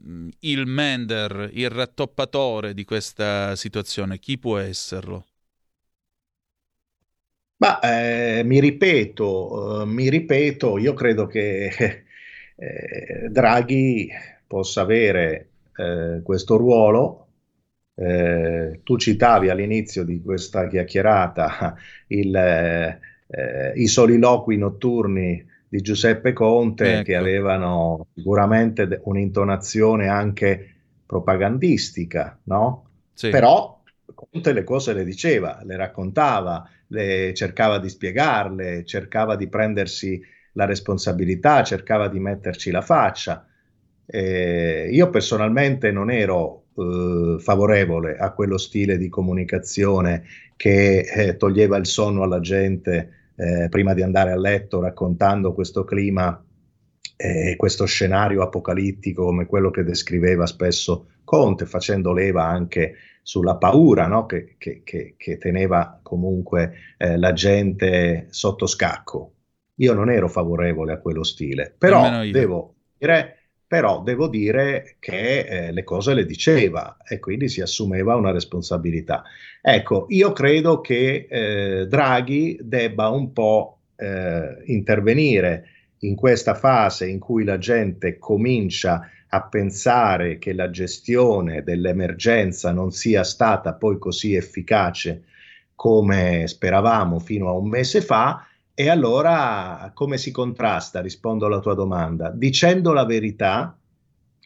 Mm, il Mender, il rattoppatore di questa situazione? Chi può esserlo? Ma eh, mi ripeto, eh, mi ripeto, io credo che [laughs] eh, Draghi possa avere eh, questo ruolo. Eh, tu citavi all'inizio di questa chiacchierata [laughs] il, eh, i soliloqui notturni di Giuseppe Conte ecco. che avevano sicuramente un'intonazione anche propagandistica, no? Sì. Però Conte le cose le diceva, le raccontava, le cercava di spiegarle, cercava di prendersi la responsabilità, cercava di metterci la faccia. Eh, io personalmente non ero eh, favorevole a quello stile di comunicazione che eh, toglieva il sonno alla gente eh, prima di andare a letto raccontando questo clima eh, questo scenario apocalittico come quello che descriveva spesso Conte, facendo leva anche sulla paura no? che, che, che, che, teneva comunque eh, la gente sotto scacco. Io non ero favorevole a quello stile, però devo dire però devo dire che eh, le cose le diceva e quindi si assumeva una responsabilità. Ecco, io credo che eh, Draghi debba un po' eh, intervenire in questa fase in cui la gente comincia a pensare che la gestione dell'emergenza non sia stata poi così efficace come speravamo fino a un mese fa e allora come si contrasta? Rispondo alla tua domanda, dicendo la verità,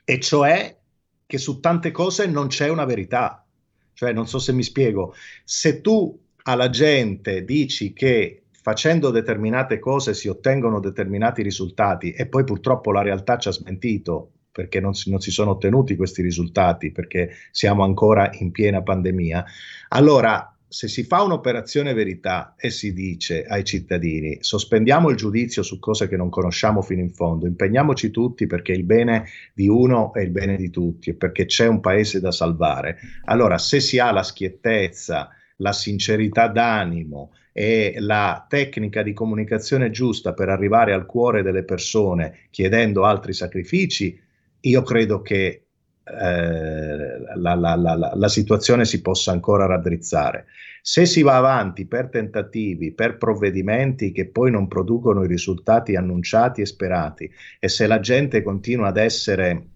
e cioè che su tante cose non c'è una verità. Cioè, non so se mi spiego, se tu alla gente dici che facendo determinate cose si ottengono determinati risultati e poi purtroppo la realtà ci ha smentito perché non si, non si sono ottenuti questi risultati, perché siamo ancora in piena pandemia, allora se si fa un'operazione verità e si dice ai cittadini sospendiamo il giudizio su cose che non conosciamo fino in fondo, impegniamoci tutti perché il bene di uno è il bene di tutti e perché c'è un paese da salvare, allora se si ha la schiettezza, la sincerità d'animo e la tecnica di comunicazione giusta per arrivare al cuore delle persone chiedendo altri sacrifici, io credo che eh, la, la, la, la, situazione si possa ancora raddrizzare. Se si va avanti per tentativi, per provvedimenti che poi non producono i risultati annunciati e sperati, e se la gente continua ad essere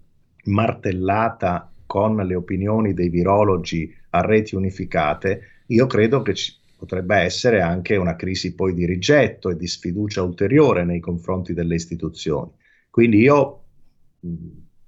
martellata con le opinioni dei virologi a reti unificate, io credo che ci potrebbe essere anche una crisi poi di rigetto e di sfiducia ulteriore nei confronti delle istituzioni. Quindi io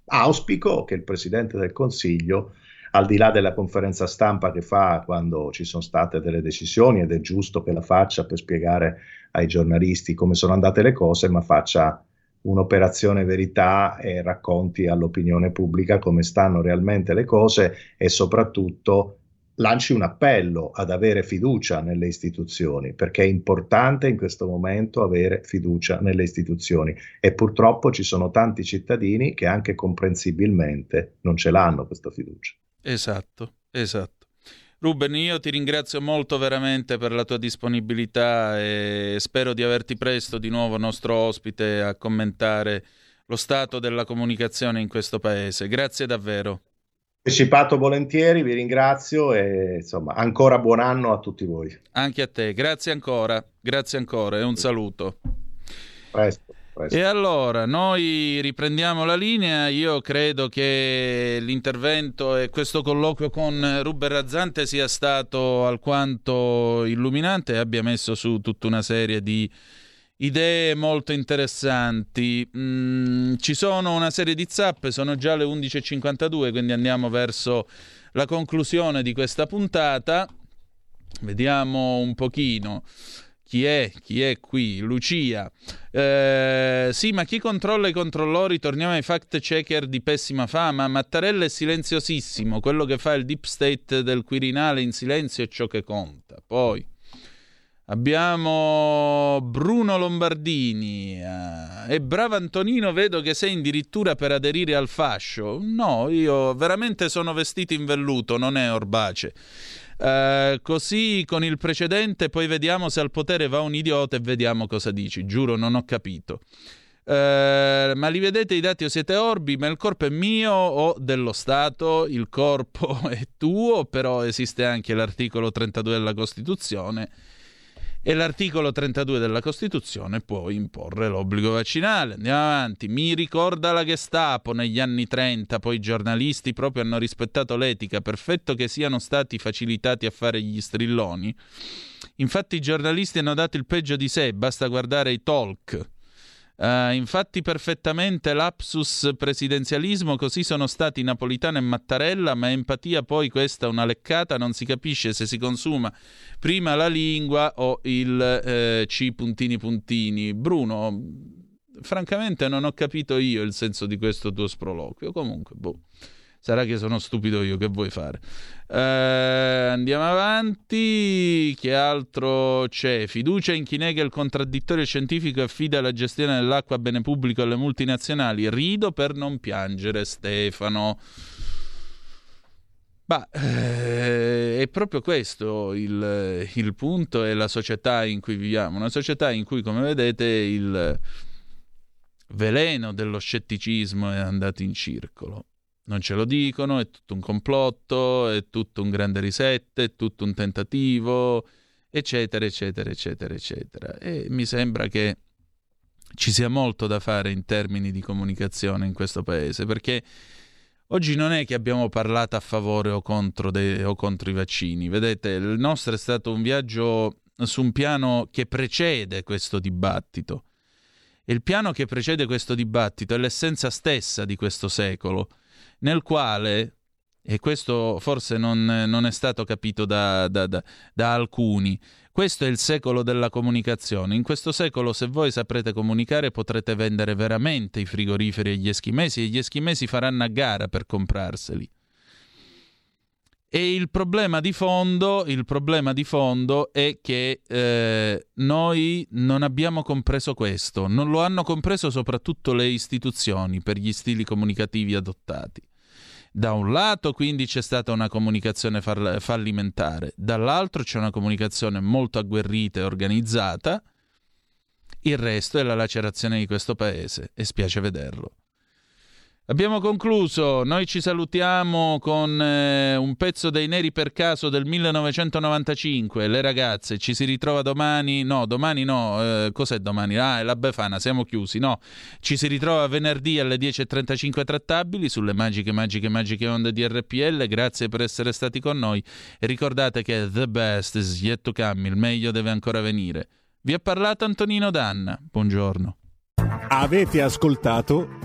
auspico che il Presidente del Consiglio, al di là della conferenza stampa che fa quando ci sono state delle decisioni, ed è giusto che la faccia per spiegare ai giornalisti come sono andate le cose, ma faccia un'operazione verità e racconti all'opinione pubblica come stanno realmente le cose e soprattutto lanci un appello ad avere fiducia nelle istituzioni, perché è importante in questo momento avere fiducia nelle istituzioni e purtroppo ci sono tanti cittadini che anche comprensibilmente non ce l'hanno questa fiducia. Esatto, esatto. Ruben, io ti ringrazio molto veramente per la tua disponibilità e spero di averti presto di nuovo nostro ospite a commentare lo stato della comunicazione in questo paese. Grazie davvero partecipato volentieri, vi ringrazio e insomma ancora buon anno a tutti voi. Anche a te, grazie ancora, grazie ancora e un saluto. Presto. E allora, noi riprendiamo la linea. Io credo che l'intervento e questo colloquio con Ruben Razzante sia stato alquanto illuminante e abbia messo su tutta una serie di idee molto interessanti. Mm, ci sono una serie di zappe, sono già le 11.52, quindi andiamo verso la conclusione di questa puntata. Vediamo un pochino. Chi è? Chi è qui? Lucia. Eh, sì, ma chi controlla i controllori? Torniamo ai fact checker di pessima fama. Mattarella è silenziosissimo. Quello che fa il deep state del Quirinale in silenzio è ciò che conta. Poi. Abbiamo Bruno Lombardini. Eh, e bravo Antonino, vedo che sei addirittura per aderire al fascio. No, io veramente sono vestito in velluto, non è orbace. Uh, così con il precedente, poi vediamo se al potere va un idiota e vediamo cosa dici. Giuro, non ho capito. Uh, ma li vedete i dati o siete orbi? Ma il corpo è mio o dello Stato? Il corpo [laughs] è tuo, però esiste anche l'articolo 32 della Costituzione e l'articolo 32 della Costituzione può imporre l'obbligo vaccinale. Andiamo avanti. Mi ricorda la Gestapo negli anni 30, poi i giornalisti proprio hanno rispettato l'etica, perfetto che siano stati facilitati a fare gli strilloni. Infatti i giornalisti hanno dato il peggio di sé, basta guardare i talk Uh, infatti perfettamente lapsus presidenzialismo, così sono stati Napolitano e Mattarella, ma empatia poi questa una leccata, non si capisce se si consuma prima la lingua o il eh, C puntini puntini. Bruno, francamente non ho capito io il senso di questo tuo sproloquio, comunque, boh. Sarà che sono stupido io, che vuoi fare? Eh, andiamo avanti. Che altro c'è? Fiducia in chi nega il contraddittorio scientifico e affida la gestione dell'acqua a bene pubblico alle multinazionali. Rido per non piangere, Stefano. Bah, eh, è proprio questo il, il punto e la società in cui viviamo. Una società in cui, come vedete, il veleno dello scetticismo è andato in circolo non ce lo dicono, è tutto un complotto, è tutto un grande risetto, è tutto un tentativo, eccetera, eccetera, eccetera, eccetera. E mi sembra che ci sia molto da fare in termini di comunicazione in questo paese, perché oggi non è che abbiamo parlato a favore o contro, de- o contro i vaccini, vedete, il nostro è stato un viaggio su un piano che precede questo dibattito. E il piano che precede questo dibattito è l'essenza stessa di questo secolo nel quale, e questo forse non, non è stato capito da, da, da, da alcuni, questo è il secolo della comunicazione. In questo secolo, se voi saprete comunicare, potrete vendere veramente i frigoriferi agli eschimesi e gli eschimesi faranno a gara per comprarseli. E il problema di fondo, problema di fondo è che eh, noi non abbiamo compreso questo, non lo hanno compreso soprattutto le istituzioni per gli stili comunicativi adottati. Da un lato quindi c'è stata una comunicazione fallimentare, dall'altro c'è una comunicazione molto agguerrita e organizzata, il resto è la lacerazione di questo paese e spiace vederlo. Abbiamo concluso, noi ci salutiamo con eh, un pezzo dei Neri per caso del 1995, le ragazze, ci si ritrova domani, no, domani no, eh, cos'è domani? Ah, è la Befana, siamo chiusi, no, ci si ritrova venerdì alle 10.35 trattabili sulle magiche, magiche, magiche onde di RPL, grazie per essere stati con noi. Ricordate che the best is yet to come, il meglio deve ancora venire. Vi ha parlato Antonino Danna, buongiorno. Avete ascoltato